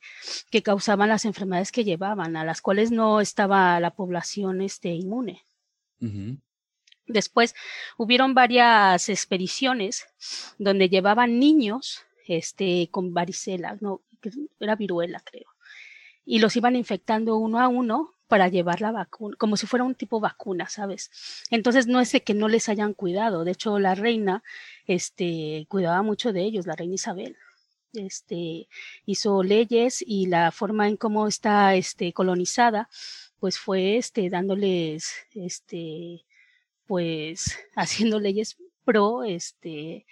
que causaban las enfermedades que llevaban, a las cuales no estaba la población este, inmune. Después hubieron varias expediciones donde llevaban niños este, con varicela, no, era viruela creo, y los iban infectando uno a uno para llevar la vacuna, como si fuera un tipo vacuna, ¿sabes? Entonces no es de que no les hayan cuidado, de hecho la reina este, cuidaba mucho de ellos, la reina Isabel. Este, hizo leyes y la forma en cómo está este, colonizada, pues fue este, dándoles, este, pues haciendo leyes pro este,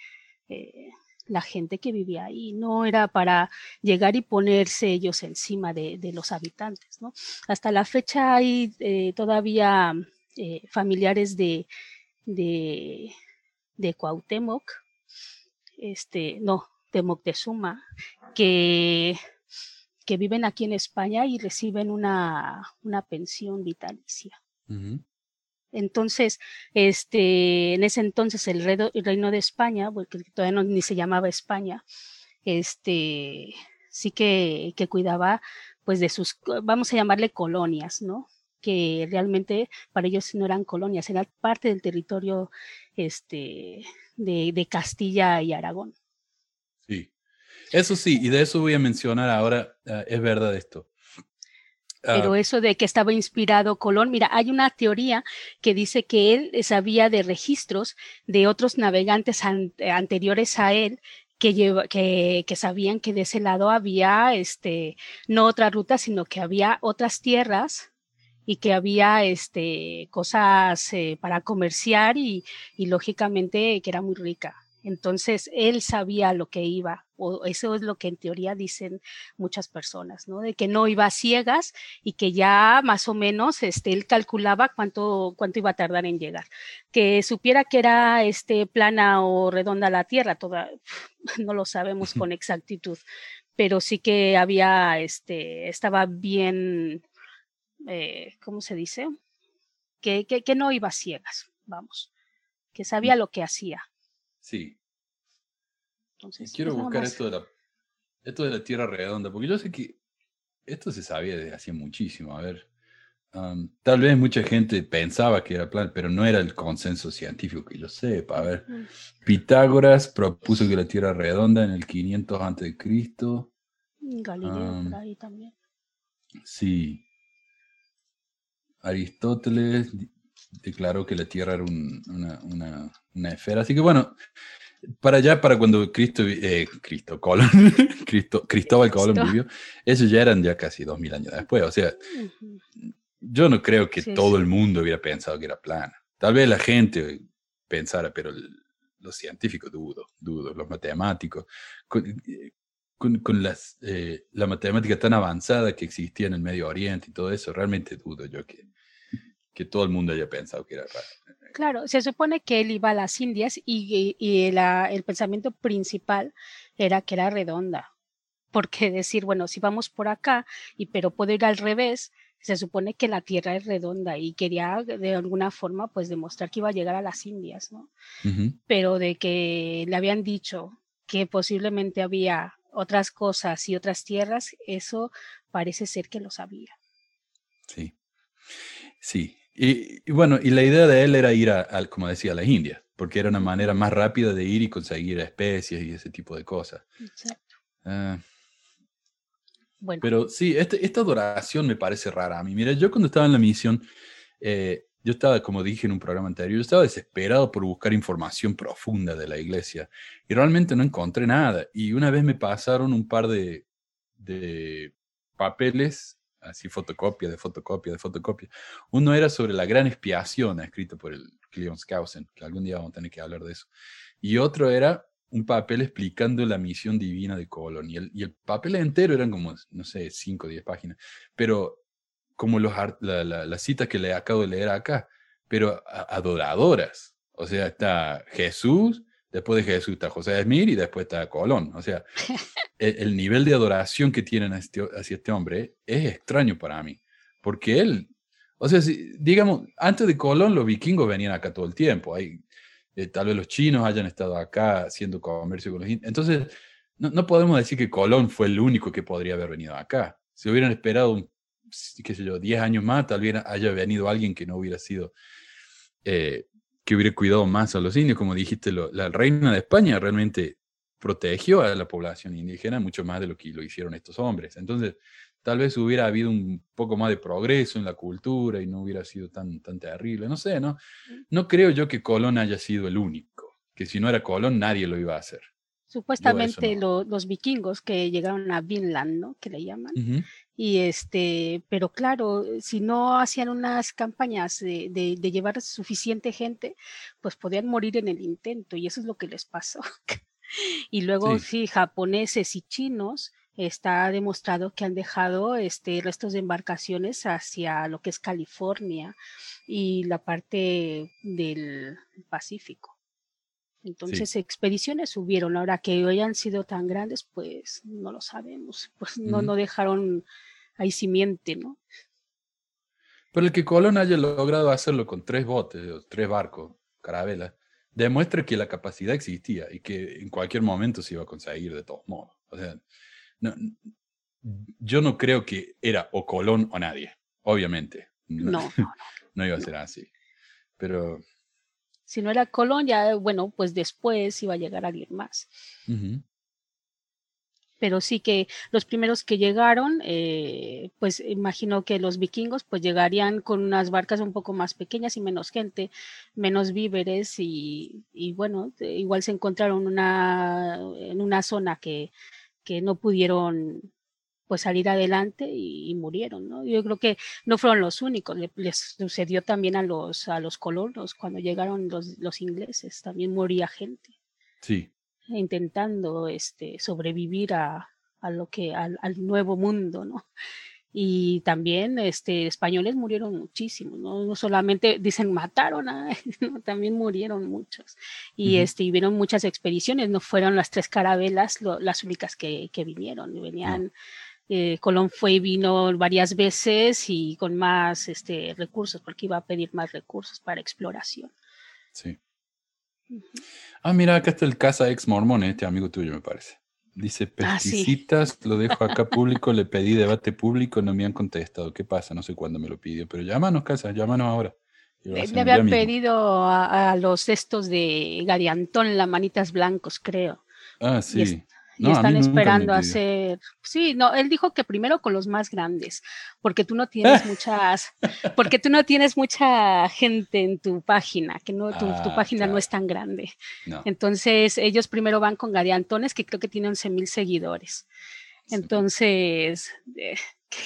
eh, la gente que vivía ahí, no era para llegar y ponerse ellos encima de, los habitantes. ¿no? Hasta la fecha hay eh, todavía eh, familiares de, de, Cuauhtémoc, este, no, de Moctezuma, que, que viven aquí en España y reciben una, una pensión vitalicia. Entonces, este, en ese entonces el, reino de España, porque todavía no, ni se llamaba España, este, sí que, cuidaba pues de sus, vamos a llamarle colonias, ¿no? que realmente para ellos no eran colonias, eran parte del territorio este, de, Castilla y Aragón. Sí, eso sí, y de eso voy a mencionar ahora, uh, es verdad esto. Pero ah. eso de que estaba inspirado Colón, mira, hay una teoría que dice que él sabía de registros de otros navegantes anteriores a él que, que, que, sabían que de ese lado había este, no otra ruta, sino que había otras tierras y que había este, cosas eh, para comerciar y, y lógicamente que era muy rica. Entonces, él sabía lo que iba, o eso es lo que en teoría dicen muchas personas, ¿no? De que no iba a ciegas y que ya más o menos este, él calculaba cuánto, cuánto iba a tardar en llegar. Que supiera que era este, plana o redonda la Tierra, toda, no lo sabemos con exactitud, pero sí que había, este, estaba bien, eh, ¿cómo se dice? Que, que, que no iba a ciegas, vamos, que sabía lo que hacía. Sí, quiero buscar esto de, la, esto de la Tierra redonda, porque yo sé que esto se sabía desde hace muchísimo. A ver, tal vez mucha gente pensaba que era plan, pero no era el consenso científico que yo sepa. A ver, Pitágoras propuso que la Tierra redonda en el 500 a.C. Galileo por ahí también. Sí. Aristóteles declaró que la Tierra era una, una, una, esfera. Así que bueno, para allá, para cuando Cristo, eh, Cristo, Colón, Cristo, Cristóbal Colón vivió, esos ya eran ya casi dos mil años después. O sea, yo no creo que todo el mundo hubiera pensado que era plana. Tal vez la gente pensara, pero los científicos dudo, dudo, los matemáticos, con, con, las, eh, la matemática tan avanzada que existía en el Medio Oriente y todo eso, realmente dudo yo que, que todo el mundo haya pensado que era plana. Claro, se supone que él iba a las Indias y, el pensamiento principal era que era redonda. Porque decir, bueno, si vamos por acá, y pero puedo ir al revés, se supone que la Tierra es redonda y quería de alguna forma pues demostrar que iba a llegar a las Indias, ¿no? Pero de que le habían dicho que posiblemente había otras cosas y otras tierras, eso parece ser que lo sabía. Sí, sí, y, bueno, y la idea de él era ir a, como decía, a las Indias, porque era una manera más rápida de ir y conseguir especies y ese tipo de cosas. Exacto. Ah. bueno. Pero sí, este, esta adoración me parece rara a mí. Mira, yo cuando estaba en la misión, eh, yo estaba, como dije en un programa anterior, yo estaba desesperado por buscar información profunda de la iglesia y realmente no encontré nada. Y una vez me pasaron un par de, de papeles así fotocopia de fotocopia de fotocopia. Uno era sobre la gran expiación, escrito por el Cleon Skousen, que algún día vamos a tener que hablar de eso. Y otro era un papel explicando la misión divina de Colón. Y el, y el papel entero eran como, no sé, 5 o 10 páginas. Pero como los, la, las citas que le acabo de leer acá, pero adoradoras. O sea, está Jesús, Después de Jesús está José de Smith y después está Colón. O sea, el, nivel de adoración que tienen este, hacia este hombre es extraño para mí. Porque él, o sea, digamos, antes de Colón los vikingos venían acá todo el tiempo. Hay, eh, tal vez los chinos hayan estado acá haciendo comercio con los indios. Entonces, no, no, podemos decir que Colón fue el único que podría haber venido acá. Si hubieran esperado, qué sé yo, 10 años más, tal vez haya venido alguien que no hubiera sido eh, que hubiera cuidado más a los indios. Como dijiste, la reina de España realmente protegió a la población indígena mucho más de lo que lo hicieron estos hombres. Entonces, tal vez hubiera habido un poco más de progreso en la cultura y no hubiera sido tan, tan terrible. No sé, ¿no? No creo yo que Colón haya sido el único, que si no era Colón nadie lo iba a hacer. Supuestamente los vikingos que llegaron a Vinland, ¿no? Que le llaman. Y este, pero claro, si no hacían unas campañas de, de, llevar suficiente gente, pues podían morir en el intento y eso es lo que les pasó. Y luego, Sí. sí, japoneses y chinos está demostrado que han dejado este, restos de embarcaciones hacia lo que es California y la parte del Pacífico. Entonces, expediciones hubieron. Ahora que hayan sido tan grandes, pues no lo sabemos. Pues no, no dejaron ahí simiente, ¿no? Pero el que Colón haya logrado hacerlo con tres botes, o tres barcos, carabelas, demuestra que la capacidad existía y que en cualquier momento se iba a conseguir de todos modos. O sea, no- yo no creo que era o Colón o nadie, obviamente. No, no, no. no iba a ser así. Pero Si no era Colón, ya, bueno, pues después iba a llegar alguien más. ujú, pero sí que los primeros que llegaron, eh, pues imagino que los vikingos pues llegarían con unas barcas un poco más pequeñas y menos gente, menos víveres y, y bueno, eh, igual se encontraron una, en una zona que, que no pudieron pues salir adelante y, murieron, ¿no? Yo creo que no fueron los únicos, le- les sucedió también a los, a los colonos cuando llegaron los, los ingleses, también moría gente sí, intentando este, sobrevivir a, a lo que al, al nuevo mundo, ¿no? Y también este, españoles murieron muchísimos, ¿no? No solamente dicen mataron, a, ¿no? también murieron muchos. Y Ujú. este, y vieron muchas expediciones, no fueron las tres carabelas lo- las únicas que, que vinieron, venían. eh, Colón fue y vino varias veces y con más este, recursos, porque iba a pedir más recursos para exploración. sí. Ah, mira, acá está el casa ex mormón, este amigo tuyo, me parece. Dice, Ah, sí. pesticitas, lo dejo acá público, le pedí debate público, no me han contestado. ¿Qué pasa? No sé cuándo me lo pidió, pero llámanos, casa, llámanos ahora. Le, habían pedido a, a los estos de Gariantón, la manitas blancos, creo. Ah, sí. Y No, están esperando a hacer. Sí, no, él dijo que primero con los más grandes, porque tú no tienes muchas, porque tú no tienes mucha gente en tu página, que no, tu, tu Ah, página no es tan grande. No. Entonces, ellos primero van con Gariantones, que creo que tiene 11 mil seguidores. Sí. Entonces, eh,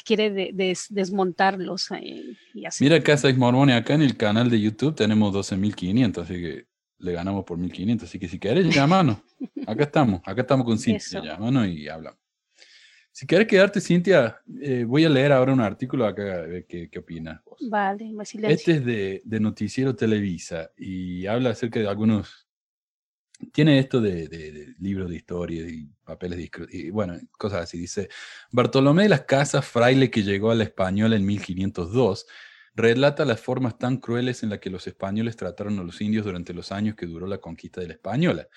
quiere de- des- desmontarlos eh, y así. Mira, Casa acá en el canal de YouTube tenemos 12.500, así que le ganamos por 1.500. Así que si querés, llámanos. Acá estamos, acá estamos con Cintia, llámanos y hablamos. Si querés quedarte, Cintia, eh, voy a leer ahora un artículo acá, a ver qué, qué opinas vos. Vale. Este es de, de Noticiero Televisa y habla acerca de algunos. Tiene esto de, de- de libros de historia y papeles de. Y bueno, cosas así. Dice: Bartolomé de las Casas, fraile que llegó a la Española en 1502, relata las formas tan crueles en las que los españoles trataron a los indios durante los años que duró la conquista de la Española.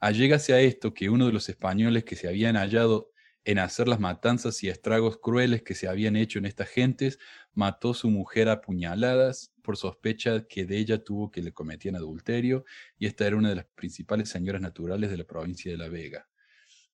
Allégase a esto que uno de los españoles que se habían hallado en hacer las matanzas y estragos crueles que se habían hecho en estas gentes, mató su mujer a puñaladas por sospecha que de ella tuvo que le cometían adulterio, y esta era una de las principales señoras naturales de la provincia de La Vega.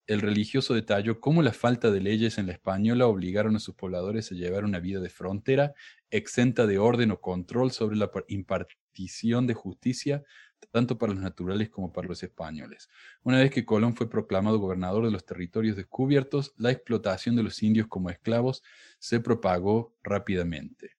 El religioso detalló cómo la falta de leyes en la española obligaron a sus pobladores a llevar una vida de frontera, exenta de orden o control sobre la par- impartición de justicia, tanto para los naturales como para los españoles. Una vez que Colón fue proclamado gobernador de los territorios descubiertos, la explotación de los indios como esclavos se propagó rápidamente.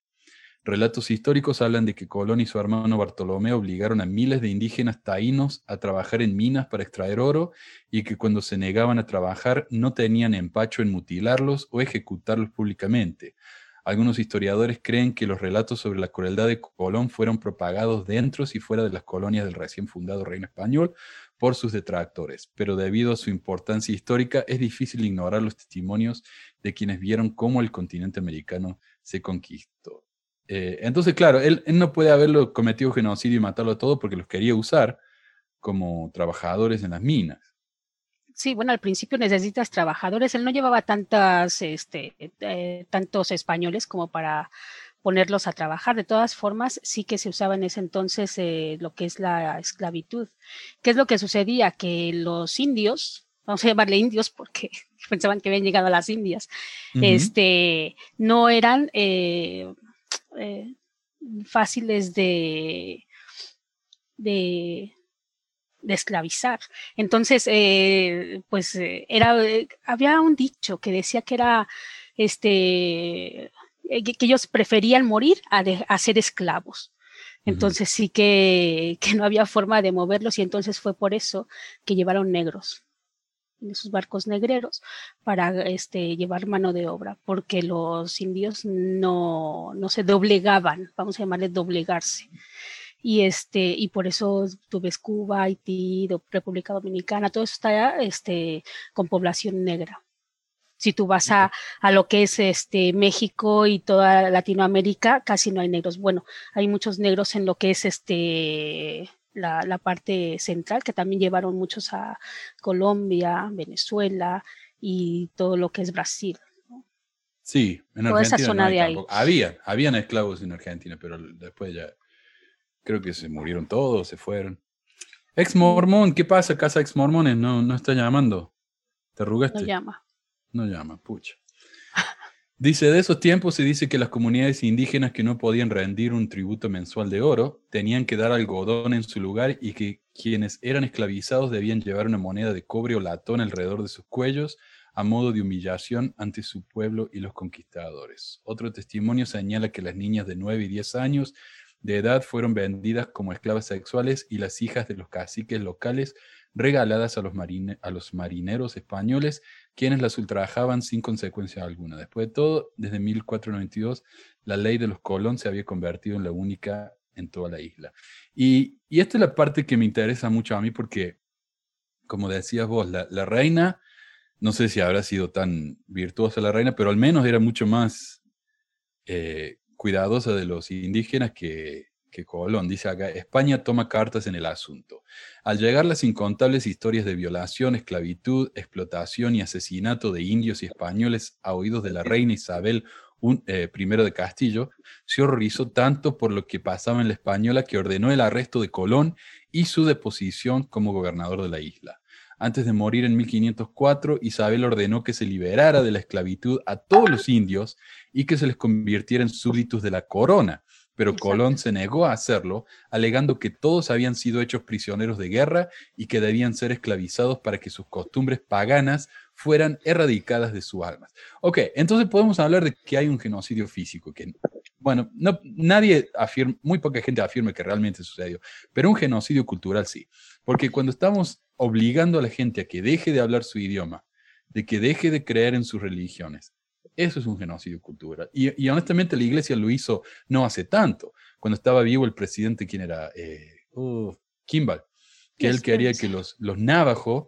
Relatos históricos hablan de que Colón y su hermano Bartolomé obligaron a miles de indígenas taínos a trabajar en minas para extraer oro y que cuando se negaban a trabajar no tenían empacho en mutilarlos o ejecutarlos públicamente. Algunos historiadores creen que los relatos sobre la crueldad de Colón fueron propagados dentro y fuera de las colonias del recién fundado Reino Español por sus detractores, pero debido a su importancia histórica es difícil ignorar los testimonios de quienes vieron cómo el continente americano se conquistó. Eh, entonces, claro, él, él no puede haberlo cometido genocidio y matarlo a todos porque los quería usar como trabajadores en las minas. Sí, bueno, al principio necesitas trabajadores. Él no llevaba tantas, este, eh, tantos españoles como para ponerlos a trabajar. De todas formas, sí que se usaba en ese entonces eh, lo que es la esclavitud. ¿Qué es lo que sucedía? Que los indios, vamos a llamarle indios porque pensaban que habían llegado a las Indias, este, no eran eh, eh, fáciles de, de, de esclavizar. Entonces, eh, pues eh, era, había un dicho que decía que era, este, que que ellos preferían morir a, de- a ser esclavos. Entonces sí que, que no había forma de moverlos y entonces fue por eso que llevaron negros en esos barcos negreros para este, llevar mano de obra, porque los indios no, no se doblegaban, vamos a llamarle doblegarse. Y, este, y por eso tú ves Cuba, Haití, República Dominicana, todo eso está este, con población negra. Si tú vas a, a, lo que es este México y toda Latinoamérica, casi no hay negros. Bueno, hay muchos negros en lo que es este la, la, parte central, que también llevaron muchos a Colombia, Venezuela y todo lo que es Brasil. ¿no? Sí, en Toda Argentina esa zona no hay de ahí. tampoco. Había, habían esclavos en Argentina, pero después ya creo que se murieron todos, se fueron. Ex mormón, ¿qué pasa, casa ex mormones? No, no está llamando. ¿Te arrugaste? No llama. No llama, pucha. Dice, de esos tiempos se dice que las comunidades indígenas que no podían rendir un tributo mensual de oro tenían que dar algodón en su lugar y que quienes eran esclavizados debían llevar una moneda de cobre o latón alrededor de sus cuellos a modo de humillación ante su pueblo y los conquistadores. Otro testimonio señala que las niñas de 9 y 10 años de edad fueron vendidas como esclavas sexuales y las hijas de los caciques locales regaladas a los, marineros españoles, quienes las ultrajaban sin consecuencia alguna. Después de todo, desde 1492, la ley de los Colón se había convertido en la única en toda la isla. Y, y esta es la parte que me interesa mucho a mí porque, como decías vos, la, la reina, no sé si habrá sido tan virtuosa la reina, pero al menos era mucho más eh, cuidadosa de los indígenas que, que Colón. Dice acá, España toma cartas en el asunto. Al llegar las incontables historias de violación, esclavitud, explotación y asesinato de indios y españoles a oídos de la reina Isabel I eh, de Castillo, se horrorizó tanto por lo que pasaba en la española que ordenó el arresto de Colón y su deposición como gobernador de la isla. Antes de morir en 1504, Isabel ordenó que se liberara de la esclavitud a todos los indios y que se les convirtiera en súbditos de la corona, pero Exacto. Colón se negó a hacerlo, alegando que todos habían sido hechos prisioneros de guerra y que debían ser esclavizados para que sus costumbres paganas fueran erradicadas de sus almas. Ok, entonces podemos hablar de que hay un genocidio físico, que, bueno, no, nadie afirma, muy poca gente afirma que realmente sucedió, pero un genocidio cultural sí, porque cuando estamos obligando a la gente a que deje de hablar su idioma, de que deje de creer en sus religiones, eso es un genocidio cultural. Y, y, honestamente la iglesia lo hizo no hace tanto. Cuando estaba vivo el presidente, ¿quién era? Eh, uh, Kimball, que él quería que los, los navajos,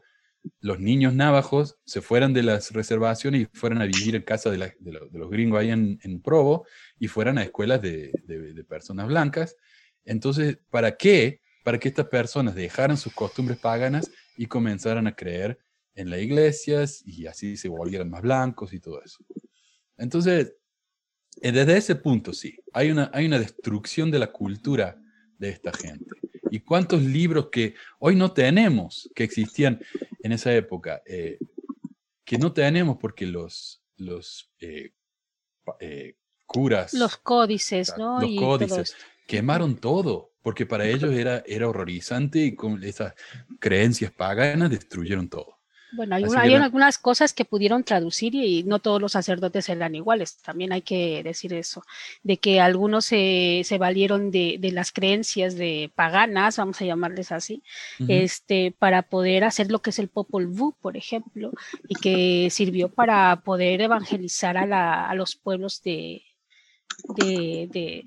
los niños navajos, se fueran de las reservaciones y fueran a vivir en casa de, la- de lo- de los gringos ahí en, en Provo y fueran a escuelas de, de- de personas blancas. Entonces, ¿para qué? Para que estas personas dejaran sus costumbres paganas y comenzaran a creer en las iglesias y así se volvieran más blancos y todo eso. Entonces, eh, desde ese punto sí, hay una, hay una destrucción de la cultura de esta gente. ¿Y cuántos libros que hoy no tenemos, que existían en esa época, eh, que no tenemos porque los, los eh, eh, curas Los códices, ¿no? Los y códices. quemaron todo? Porque para ellos era, era horrorizante y con esas creencias paganas destruyeron todo. Bueno, hay, Así una- que hay no- algunas cosas que pudieron traducir y, no todos los sacerdotes eran iguales. También hay que decir eso, de que algunos se, se valieron de, de las creencias de paganas, vamos a llamarles así, este, para poder hacer lo que es el Popol Vuh, por ejemplo, y que sirvió para poder evangelizar a, la- a los pueblos de, de, de,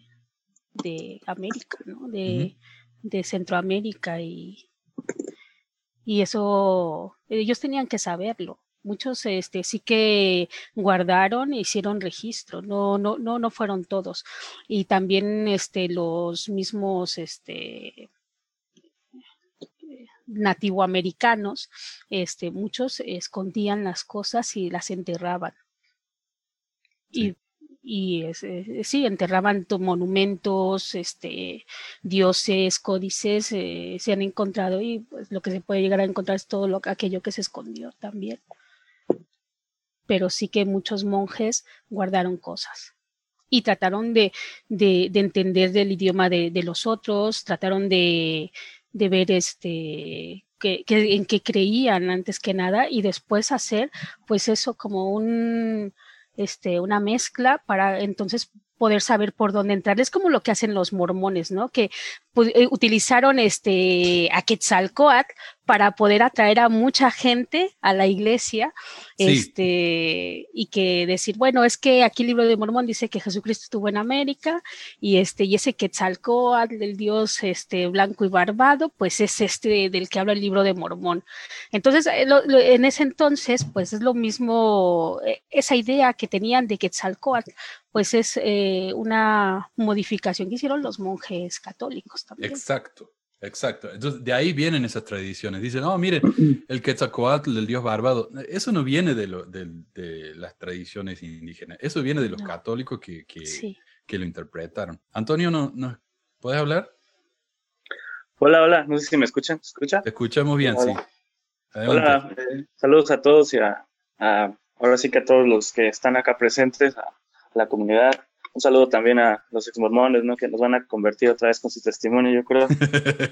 de América, ¿no? De, de Centroamérica y, y eso ellos tenían que saberlo. Muchos este, sí que guardaron e hicieron registro, no, no, no, no fueron todos. Y también este, los mismos este, nativoamericanos, este, muchos escondían las cosas y las enterraban. Y, y sí, enterraban to- monumentos, este, dioses, códices, eh, se han encontrado y pues lo que se puede llegar a encontrar es todo lo, aquello que se escondió también. Pero sí que muchos monjes guardaron cosas y trataron de, de, de entender del idioma de, de los otros, trataron de, de ver este que, que- en qué creían antes que nada y después hacer pues eso como un este una mezcla para entonces poder saber por dónde entrar. Es como lo que hacen los mormones, ¿no? Que pues, eh, utilizaron este a Quetzalcoatl para poder atraer a mucha gente a la iglesia, este, y que decir, bueno, es que aquí el libro de Mormón dice que Jesucristo estuvo en América, y este, y ese Quetzalcoatl, del dios este blanco y barbado, pues es este del que habla el libro de Mormón. Entonces, eh, en ese entonces, pues es lo mismo, eh, esa idea que tenían de Quetzalcoatl, pues es eh, una modificación que hicieron los monjes católicos también. Exacto. Exacto. Entonces, de ahí vienen esas tradiciones. Dicen, no, miren, el Quetzalcoatl del dios barbado. Eso no viene de, lo, de, las tradiciones indígenas. Eso viene de los católicos que, que, lo interpretaron. Antonio, ¿no, no, ¿puedes hablar? Hola, hola. No sé si me escuchan. escucha? Te escuchamos bien, sí. Hola. Eh, saludos a todos y a, ahora sí que a todos los que están acá presentes, a la comunidad. Un saludo también a los exmormones, ¿no? Que nos van a convertir otra vez con su testimonio, yo creo.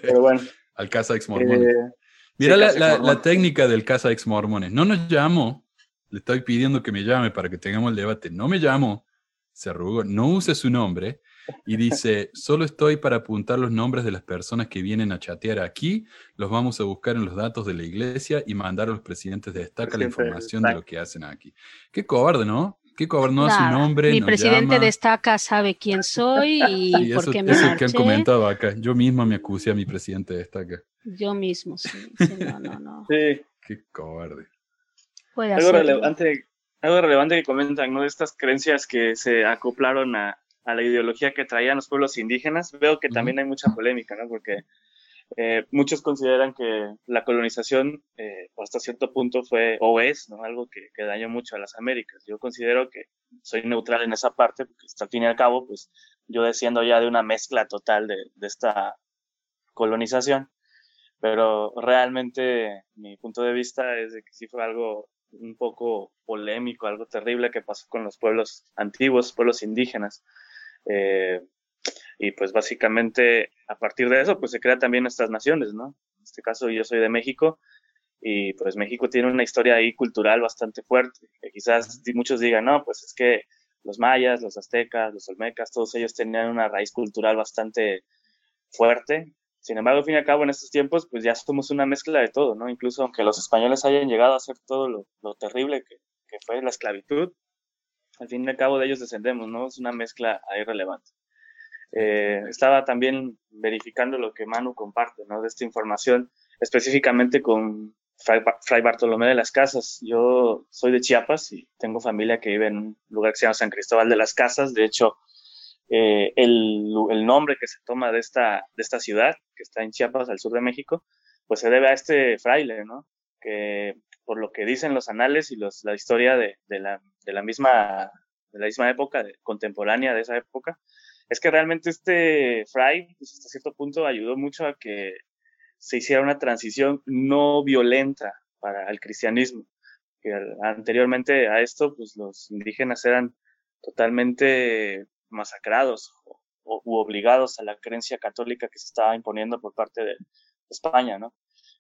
Pero bueno. Al casa exmormones. Eh, Mira la, técnica del casa exmormones. No nos llamo, le estoy pidiendo que me llame para que tengamos el debate. No me llamo, se arrugó, no use su nombre y dice, solo estoy para apuntar los nombres de las personas que vienen a chatear aquí, los vamos a buscar en los datos de la iglesia y mandar a los presidentes de destaca la información de lo que hacen aquí. Qué cobarde, ¿no? ¿Qué no su nombre? Mi presidente destaca sabe quién soy y por qué me Eso que han comentado acá. Yo misma me acusé a mi presidente destaca. Yo mismo, sí. no, no, no. Sí. Qué cobarde. algo relevante, algo relevante que comentan, ¿no? De estas creencias que se acoplaron a, a la ideología que traían los pueblos indígenas. Veo que también hay mucha polémica, ¿no? Porque eh, muchos consideran que la colonización eh, hasta cierto punto fue o es ¿no? algo que, que, dañó mucho a las Américas. Yo considero que soy neutral en esa parte, porque hasta al fin y al cabo, pues yo desciendo ya de una mezcla total de, de esta colonización, pero realmente mi punto de vista es de que sí fue algo un poco polémico, algo terrible que pasó con los pueblos antiguos, pueblos indígenas. Eh, y pues básicamente a partir de eso pues se crean también nuestras naciones, ¿no? En este caso yo soy de México y pues México tiene una historia ahí cultural bastante fuerte, que quizás muchos digan, no, pues es que los mayas, los aztecas, los olmecas, todos ellos tenían una raíz cultural bastante fuerte. Sin embargo, al fin y al cabo, en estos tiempos, pues ya somos una mezcla de todo, ¿no? Incluso aunque los españoles hayan llegado a hacer todo lo, lo terrible que, que, fue la esclavitud, al fin y al cabo de ellos descendemos, ¿no? Es una mezcla ahí relevante. Eh, estaba también verificando lo que Manu comparte, ¿no? De esta información, específicamente con Fray, Bartolomé de las Casas. Yo soy de Chiapas y tengo familia que vive en un lugar que se llama San Cristóbal de las Casas. De hecho, eh, el, el, nombre que se toma de esta, de esta ciudad, que está en Chiapas, al sur de México, pues se debe a este fraile, ¿no? Que por lo que dicen los anales y los, la historia de, de, la, de, la misma, de la misma época, contemporánea de esa época, es que realmente este Fry, pues hasta cierto punto, ayudó mucho a que se hiciera una transición no violenta para el cristianismo. Que anteriormente a esto, pues los indígenas eran totalmente masacrados o, u obligados a la creencia católica que se estaba imponiendo por parte de España, ¿no?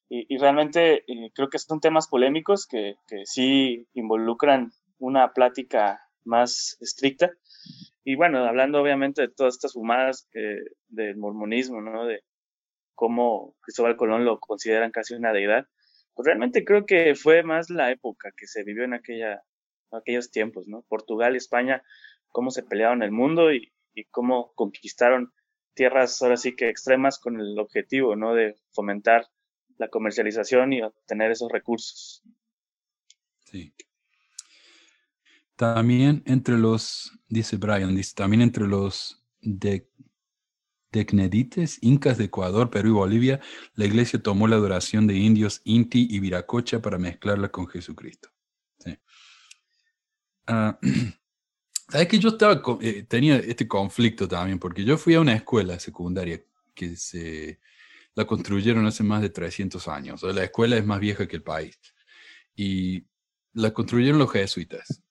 Y, realmente eh, creo que son temas polémicos que, que sí involucran una plática más estricta y bueno, hablando obviamente de todas estas fumadas del mormonismo, ¿no? De cómo Cristóbal Colón lo consideran casi una deidad, pues realmente creo que fue más la época que se vivió en aquella, aquellos tiempos, ¿no? Portugal y España, cómo se pelearon el mundo y, y cómo conquistaron tierras ahora sí que extremas con el objetivo, ¿no? De fomentar la comercialización y obtener esos recursos. Sí. También entre los, dice Brian, dice, también entre los de, Decnedites, incas de Ecuador, Perú y Bolivia, la iglesia tomó la adoración de indios Inti y Viracocha para mezclarla con Jesucristo. Ah, ¿Sabes que yo estaba, eh, tenía este conflicto también? Porque yo fui a una escuela secundaria que se la construyeron hace más de 300 años. la escuela es más vieja que el país. Y la construyeron los jesuitas.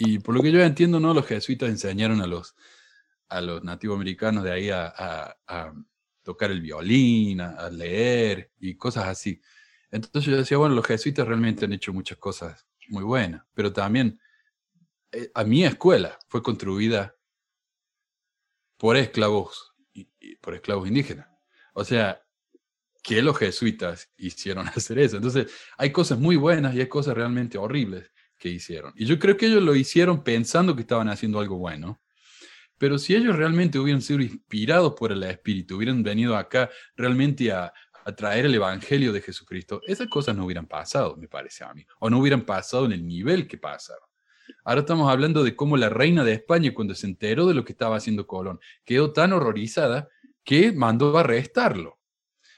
Y por lo que yo entiendo, ¿no? Los jesuitas enseñaron a los, a los nativos americanos de ahí a, tocar el violín, a, leer y cosas así. Entonces yo decía, bueno, los jesuitas realmente han hecho muchas cosas muy buenas, pero también eh, a mi escuela fue construida por esclavos, por esclavos indígenas. O sea, que los jesuitas hicieron hacer eso. Entonces, hay cosas muy buenas y hay cosas realmente horribles que hicieron. Y yo creo que ellos lo hicieron pensando que estaban haciendo algo bueno. Pero si ellos realmente hubieran sido inspirados por el Espíritu, hubieran venido acá realmente a, a traer el Evangelio de Jesucristo, esas cosas no hubieran pasado, me parece a mí, o no hubieran pasado en el nivel que pasaron. Ahora estamos hablando de cómo la reina de España, cuando se enteró de lo que estaba haciendo Colón, quedó tan horrorizada que mandó a arrestarlo.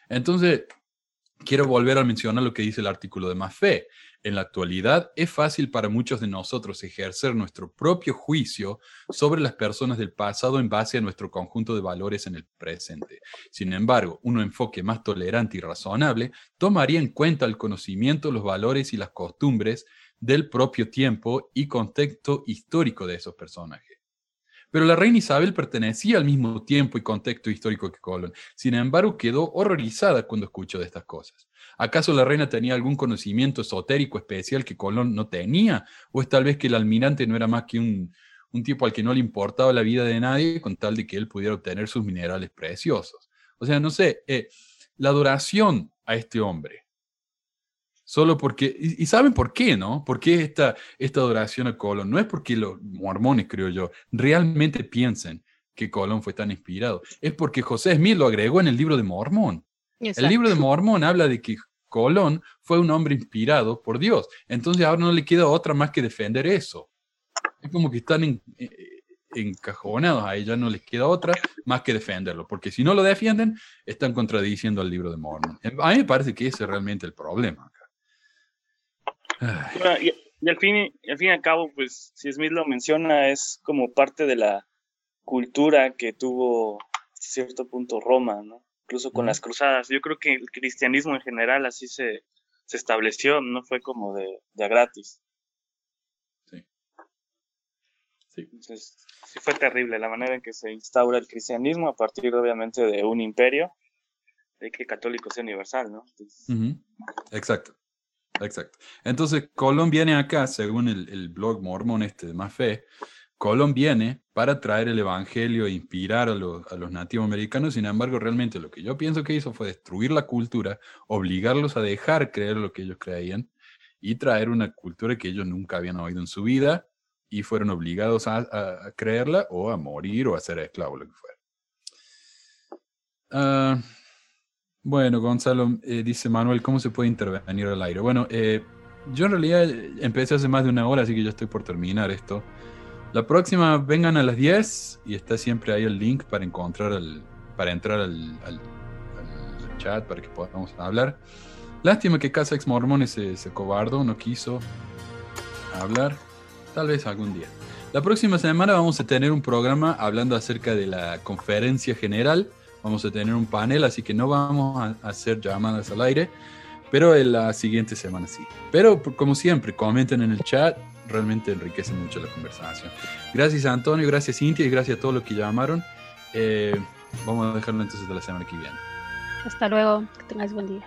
Entonces, quiero volver a mencionar lo que dice el artículo de Más Fe. En la actualidad es fácil para muchos de nosotros ejercer nuestro propio juicio sobre las personas del pasado en base a nuestro conjunto de valores en el presente. Sin embargo, un enfoque más tolerante y razonable tomaría en cuenta el conocimiento, los valores y las costumbres del propio tiempo y contexto histórico de esos personajes. Pero la reina Isabel pertenecía al mismo tiempo y contexto histórico que Colón. Sin embargo, quedó horrorizada cuando escuchó de estas cosas. ¿Acaso la reina tenía algún conocimiento esotérico especial que Colón no tenía? ¿O es tal vez que el almirante no era más que un, tipo al que no le importaba la vida de nadie con tal de que él pudiera obtener sus minerales preciosos? O sea, no sé, eh, la adoración a este hombre, Solo porque, y, saben por qué, ¿no? ¿Por qué esta, esta adoración a Colón? No es porque los mormones, creo yo, realmente piensen que Colón fue tan inspirado. Es porque José Smith lo agregó en el libro de Mormón. El libro de Mormón habla de que Colón fue un hombre inspirado por Dios. Entonces ahora no le queda otra más que defender eso. Es como que están en, eh, encajonados, a ella no les queda otra más que defenderlo, porque si no lo defienden, están contradiciendo al libro de Mormón. A mí me parece que ese es realmente el problema y, al fin, y al fin y al cabo, pues, si Smith lo menciona, es como parte de la cultura que tuvo cierto punto Roma, ¿no? Incluso con las cruzadas. Yo creo que el cristianismo en general así se, se estableció, no fue como de, de gratis. Sí. Sí. Entonces, sí fue terrible la manera en que se instaura el cristianismo a partir, obviamente, de un imperio, de que católico sea universal, ¿no? Exacto. Exacto. Entonces, Colón viene acá, según el, blog mormón este de Más Fe, Colón viene para traer el evangelio e inspirar a los, nativos americanos. Sin embargo, realmente lo que yo pienso que hizo fue destruir la cultura, obligarlos a dejar creer lo que ellos creían y traer una cultura que ellos nunca habían oído en su vida y fueron obligados a, creerla o a morir o a ser esclavos, lo que fuera. Uh, bueno, Gonzalo, eh, dice Manuel, ¿cómo se puede intervenir al aire? Bueno, eh, yo en realidad empecé hace más de una hora, así que ya estoy por terminar esto. La próxima vengan a las 10 y está siempre ahí el link para encontrar el, para entrar al, chat para que podamos hablar. Lástima que Casa Ex Mormones se, se cobardo, no quiso hablar. Tal vez algún día. La próxima semana vamos a tener un programa hablando acerca de la conferencia general vamos a tener un panel, así que no vamos a hacer llamadas al aire, pero en la siguiente semana sí. Pero como siempre, comenten en el chat, realmente enriquece mucho la conversación. Gracias a Antonio, gracias Cintia y gracias a todos los que llamaron. Eh, vamos a dejarlo entonces de la semana que viene. Hasta luego, que tengas buen día.